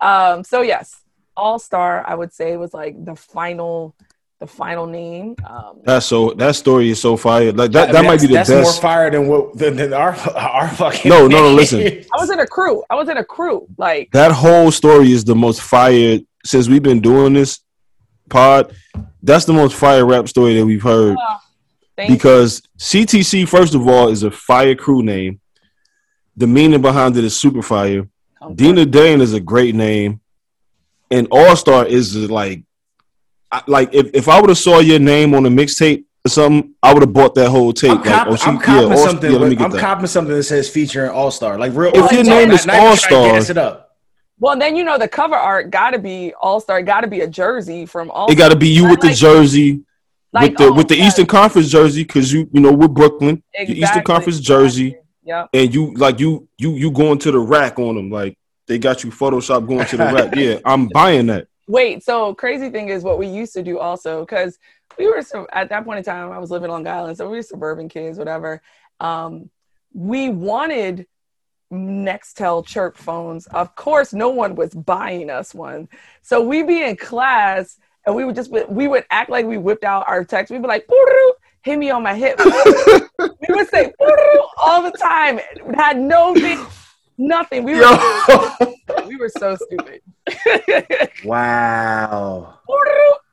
Um, so yes, All Star, I would say was like the final, the final name. Um, That's so that story is so fire. Like that, I that mean, might be the that's, That's more best. fire than what than, than our our fucking. No, no, no, listen. I was in a crew. I was in a crew. Like That whole story is the most fire since we've been doing this pod. That's the most fire rap story that we've heard thank you. because CTC, first of all, is a fire crew name. The meaning behind it is super fire. Dina Dane is a great name, and All Star is like, I- like if, if I would have saw your name on a mixtape or something, I would have bought that whole tape. I'm, like, cop- oh, she- I'm copping All- something. yeah, let me with- get I'm that. copping something that says featuring All Star. Like real. If your not- name not- is not even trying to All-Star- gas it up. Well, then you know the cover art got to be All Star. Got to be a jersey from All. It got to be you I with the jersey, like, with the oh, with the yes, Eastern Conference jersey, because you you know we're Brooklyn, the Eastern Conference jersey, exactly. Yep. and you like you you you going to the rack on them like they got you Photoshop going to the rack. Yeah, I'm buying that. Wait, so crazy thing is what we used to do also because we were so at that point in time I was living on Long Island, so we were suburban kids, whatever. Um, we wanted Nextel chirp phones. Of course, no one was buying us one, so we'd be in class and we would just we would act like we whipped out our text. We'd be like, "Poo-doo, "Hit me on my hip." we would say all the time. Had no thing, nothing. We were we were so stupid. Wow.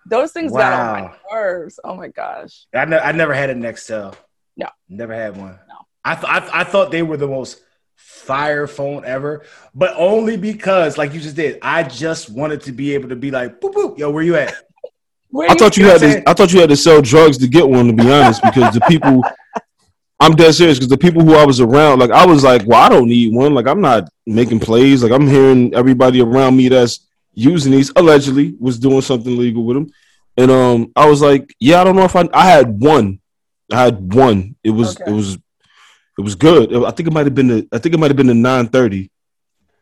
Those things got on my nerves. Oh my gosh. I, ne- I never had a Nextel. No. Never had one. No. I, th- I, th- I thought they were the most fire phone ever, but only because, like you just did, I just wanted to be able to be like, boop, boop, yo, where you at? Where I thought you had to. I thought you had to sell drugs to get one. To be honest, because the people, I'm dead serious. Because the people who I was around, like I was like, well, I don't need one. Like I'm not making plays. Like I'm hearing everybody around me that's using these allegedly was doing something legal with them, and um, I was like, yeah, I don't know if I. I had one. I had one. It was. Okay. It was. It was good. I think it might have been the. I think it might have been the 930.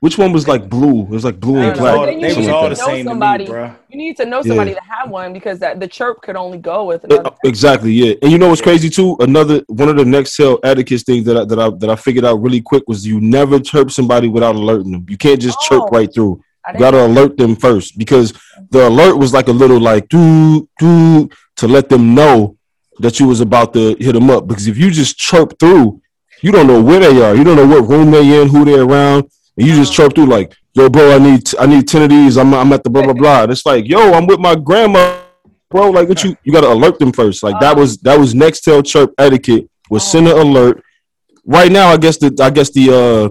Which one was like blue? It was like blue and black. But then you they was need something all the know same somebody. to me, bro. You need to know Yeah. somebody to have one because that the chirp could only go with uh, another. exactly, yeah. And you know what's crazy too? Another one of the Nextel etiquette things that I, that I that I figured out really quick was you never chirp somebody without alerting them. You can't just chirp Oh. right through. You gotta alert them first because the alert was like a little like do do to let them know that you was about to hit them up. Because if you just chirp through, you don't know where they are. You don't know what room they in, who they're around, and you just chirp through like, "Yo, bro, I need I need ten of these. I'm I'm at the blah blah blah." And it's like, "Yo, I'm with my grandma, bro." Like, what you you gotta alert them first. Like that Oh. was that was Nextel chirp etiquette was Oh. send an alert. Right now, I guess the I guess the uh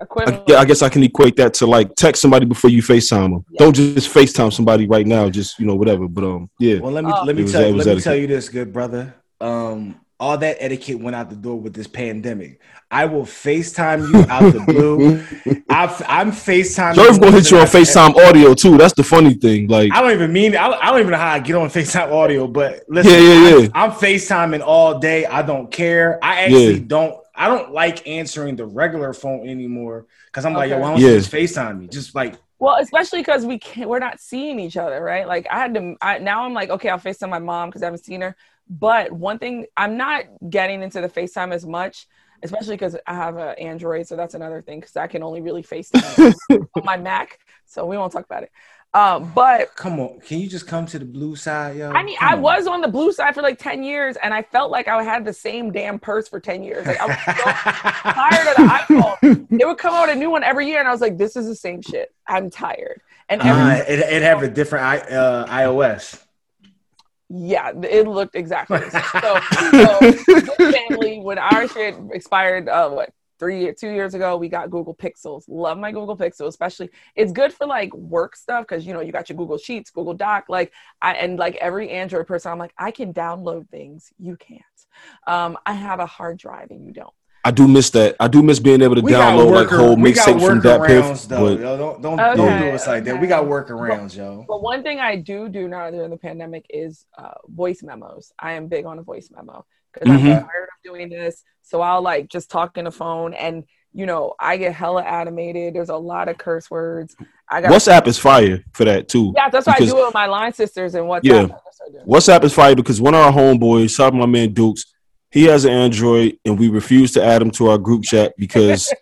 I, I guess I can equate that to like text somebody before you FaceTime them. Yeah. Don't just FaceTime somebody right now, just you know, whatever. But um yeah. Well, let me Oh. let me tell you, let me tell you this, good brother. Um, all that etiquette went out the door with this pandemic. I will FaceTime you out the blue. I've, I'm FaceTime. Jerv gonna hit you on FaceTime audio too. That's the funny thing. Like I don't even mean I, I don't even know how I get on FaceTime audio, but listen, Yeah, yeah, I'm- yeah. I'm, FaceTiming all day. I don't care. I actually Yeah. don't I don't like answering the regular phone anymore because I'm like, yo, why don't you just FaceTime me? Just like Well, especially because we can't, we're not seeing each other, right? Like I had to. I, now I'm like, okay, I'll Facetime my mom because I haven't seen her. But one thing, I'm not getting into the Facetime as much, especially because I have an Android, so that's another thing because I can only really Facetime on my Mac. So we won't talk about it. Um, but Come on, can you just come to the blue side, yo? I mean, Come I on. was on the blue side for like 10 years and I felt like I had the same damn purse for 10 years. Like I was so tired of the iPhone. It would come out a new one every year and I was like, this is the same shit. I'm tired. And every, Uh, it, it have a different I, uh, iOS. Yeah, it looked exactly the same. So, so this family, when our shit expired, uh, what, three, two years ago, we got Google Pixels. Love my Google Pixel, especially. It's good for like work stuff because, you know, you got your Google Sheets, Google Doc, like, I, and like every Android person, I'm like, I can download things. You can't. Um, I have a hard drive and you don't. I do miss that. I do miss being able to We got download like whole we got mixtapes from that workarounds piff. though. But Yo, don't don't, Okay, don't do us like that. We got okay. workarounds, yo. But one thing I do do now during the pandemic is uh, voice memos. I am big on a voice memo because I'm Mhm. tired of doing this. So I'll like just talk in the phone, and you know I get hella animated. There's a lot of curse words. I got WhatsApp is fire for that too. Yeah, that's why I do it with my line sisters and WhatsApp. Yeah. That's what I do. WhatsApp is fire because one of our homeboys, shout out my man Dukes, he has an Android and we refused to add him to our group chat because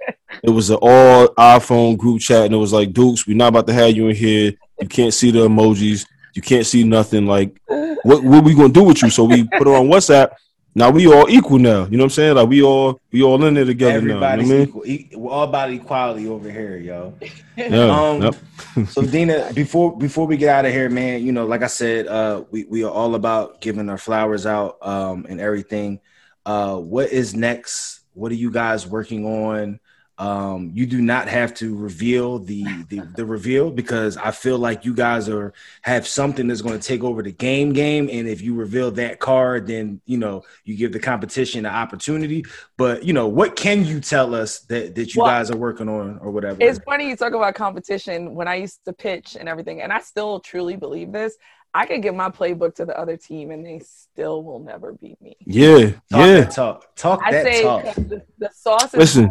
it was an all iPhone group chat and it was like Dukes, we're not about to have you in here. You can't see the emojis, you can't see nothing. Like, what what we gonna do with you? So we put it on WhatsApp. Now we all equal now. You know what I'm saying? Like we all we all in there together Everybody's now. You know equal. We're all about equality over here, yo. what I mean? Yeah. Um, yep. so Dina, before before we get out of here, man, you know, like I said, uh, we we are all about giving our flowers out, um, and everything. Uh, what is next? What are you guys working on? Um, you do not have to reveal the, the the reveal because I feel like you guys are have something that's going to take over the game game, and if you reveal that card, then you know you give the competition an opportunity. But you know, what can you tell us that that you Well, guys are working on or whatever? It's funny you talk about competition. When I used to pitch and everything, and I still truly believe this. I could give my playbook to the other team, and they still will never beat me. Yeah. Talk Yeah. that talk. Talk I that say talk. 'cause the, the sauce is Listen,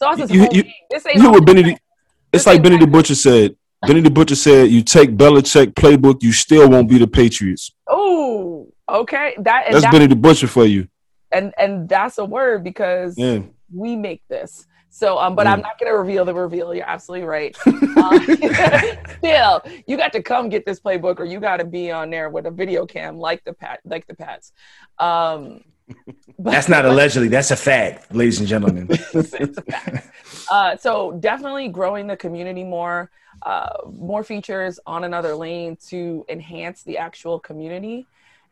sauce is you- home you- game. This ain't You hear what home Benny? It's This like ain't Benny the like- Butcher said. Benny the Butcher said, "You take Belichick playbook, you still won't be the Patriots." Oh, okay. That That's that, Benny the Butcher for you. and and that's a word because Yeah. we make this. So, um, but Yeah. I'm not gonna reveal the reveal. You're absolutely right. Um, still, you got to come get this playbook, or you got to be on there with a video cam, like the pat, like the Pats. Um, but- That's not allegedly. That's a fact, ladies and gentlemen. it's a fact. Uh, so definitely growing the community more, uh, more features on another lane to enhance the actual community,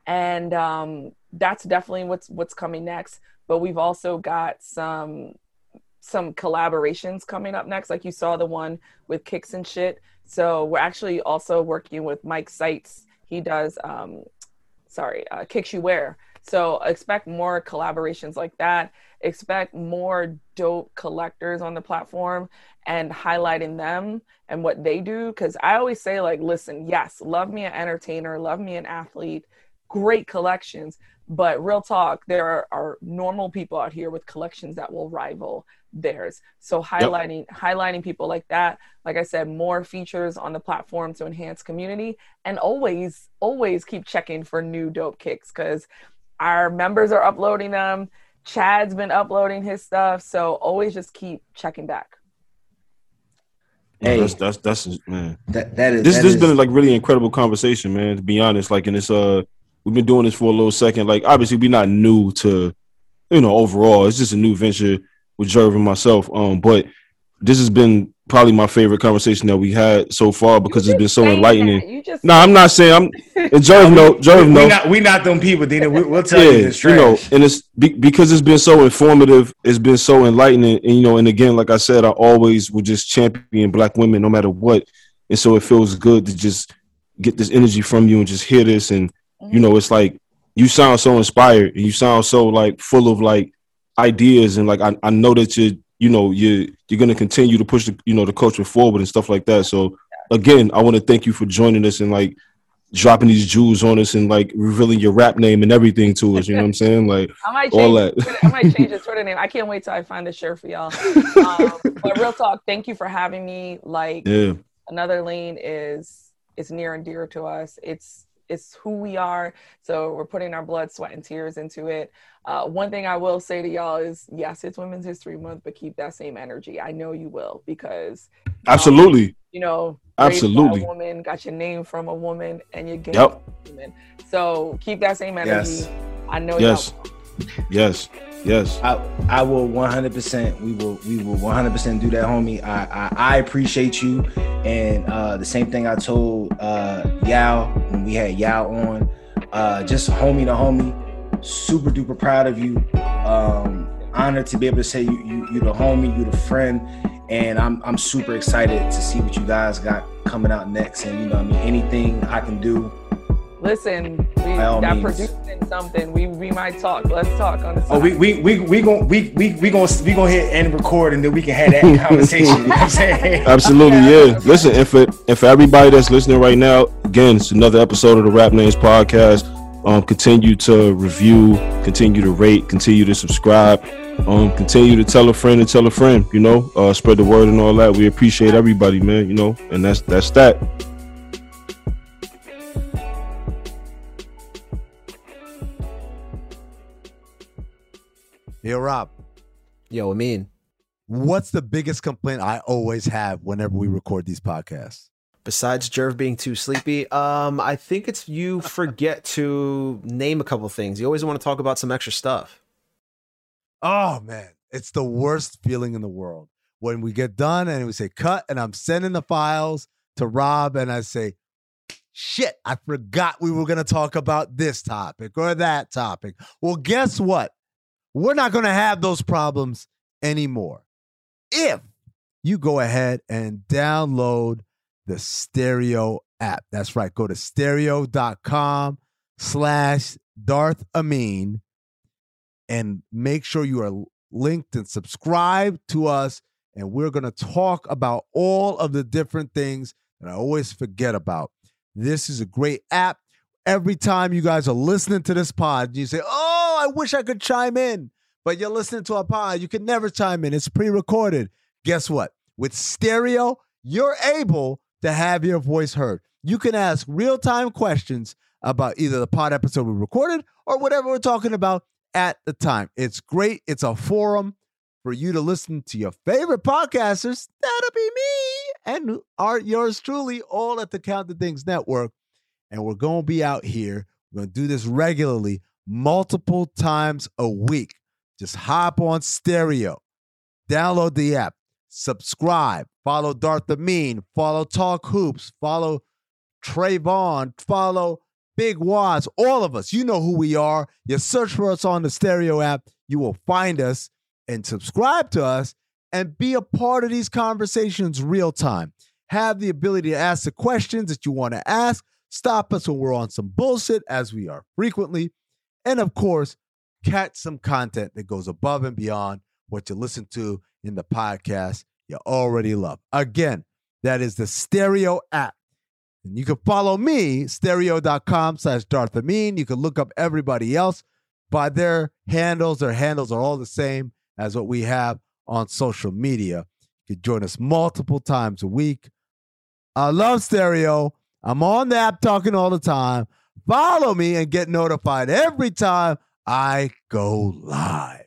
and um, that's definitely what's what's coming next. But we've also got some some collaborations coming up next, like you saw the one with Kicks and shit. So we're actually also working with Mike Seitz. He does, um, sorry, uh, Kicks You Wear. So expect more collaborations like that. Expect more dope collectors on the platform and highlighting them and what they do. Because I always say, like, listen, yes, love me an entertainer, love me an athlete, great collections. But real talk, there are, are normal people out here with collections that will rival theirs. So highlighting highlighting people like that, like I said, more features on the platform to enhance community, and always always keep checking for new dope kicks because our members are uploading them. Chad's been uploading his stuff, so always just keep checking back. Hey. that's that's that's man. That that is This that this has is- been like really incredible conversation, man. To be honest, like, and it's uh, we've been doing this for a little second. Like, obviously, we're not new to, you know, overall. It's just a new venture with Jerv and myself. Um, but this has been probably my favorite conversation that we had so far because it's been so enlightening. that, You just No, I'm not saying I'm. And Jerv know, Jerv we, know. we not we not them people, Dina. We, we'll tell yeah, you this you know, and it's be, because it's been so informative. It's been so enlightening, and you know, and again, like I said, I always would just champion black women no matter what, and so it feels good to just get this energy from you and just hear this, and you know, it's like you sound so inspired, and you sound so like full of like ideas, and like I, I know that you you know you you're gonna continue to push the you know the culture forward and stuff like that. So again, I want to thank you for joining us and like dropping these jewels on us and like revealing your rap name and everything to us. You know what I'm saying? Like I might all change. that. Twitter- I might change the Twitter name. I can't wait till I find a shirt for y'all. Um, but real talk, thank you for having me. Like Yeah. another lane is is near and dear to us. It's it's who we are. So we're putting our blood, sweat, and tears into it. Uh, one thing I will say to y'all is, yes, it's Women's History Month, but keep that same energy. I know you will because Absolutely. you know, Absolutely. a woman, got your name from a woman, and you're getting Yep. woman. So keep that same energy. Yes. I know Yes. y'all. Yes. Yes. I, I will 100%. We will we will 100% do that, homie. I I, I appreciate you, and uh, the same thing I told uh, Yao when we had Yao on. Uh, just homie to homie. Super duper proud of you. Um, honored to be able to say you you you the homie, you the friend, and I'm I'm super excited to see what you guys got coming out next. And you know, what I mean, anything I can do. Listen, we By got producing something. We we might talk. Let's talk on the side. Oh, we we we we gonna we we we gonna we gonna hit and record, and then we can have that conversation. you know what I'm saying? Absolutely, yeah. Listen, and for and for everybody that's listening right now, again, it's another episode of the Rap Names Podcast. Um, continue to review, continue to rate, continue to subscribe, um, continue to tell a friend and tell a friend. You know, uh, spread the word and all that. We appreciate everybody, man. You know, and that's that's that. Yo, Rob, Yo, I mean, what's the biggest complaint I always have whenever we record these podcasts? Besides Jerv being too sleepy, um, I think it's you forget to name a couple things. You always want to talk about some extra stuff. Oh man, it's the worst feeling in the world when we get done and we say cut, and I'm sending the files to Rob, and I say, "Shit, I forgot we were gonna talk about this topic or that topic." Well, guess what? We're not gonna have those problems anymore if you go ahead and download the Stereo app. That's right. Go to stereo.com slash Darth Amin and make sure you are linked and subscribe to us. And we're going to talk about all of the different things that I always forget about. This is a great app. Every time you guys are listening to this pod, you say, Oh, I wish I could chime in. But you're listening to a pod, you can never chime in. It's pre recorded. Guess what? With stereo, you're able to have your voice heard. You can ask real time questions about either the pod episode we recorded or whatever we're talking about at the time. It's great. It's a forum for you to listen to your favorite podcasters. That'll be me and our yours truly, all at the Count the Things Network. And we're going to be out here. We're going to do this regularly, multiple times a week. Just hop on stereo, download the app, subscribe, follow Darth Mean, follow Talk Hoops, follow Trayvon, follow Big Waz, all of us. You know who we are. You search for us on the stereo app, you will find us and subscribe to us and be a part of these conversations real time. Have the ability to ask the questions that you want to ask. Stop us when we're on some bullshit, as we are frequently. And of course, catch some content that goes above and beyond what you listen to in the podcast you already love. Again, that is the Stereo app. And you can follow me, stereo.com slash Darth Amin. You can look up everybody else by their handles. Their handles are all the same as what we have on social media. You can join us multiple times a week. I love stereo. I'm on the app talking all the time. Follow me and get notified every time I go live.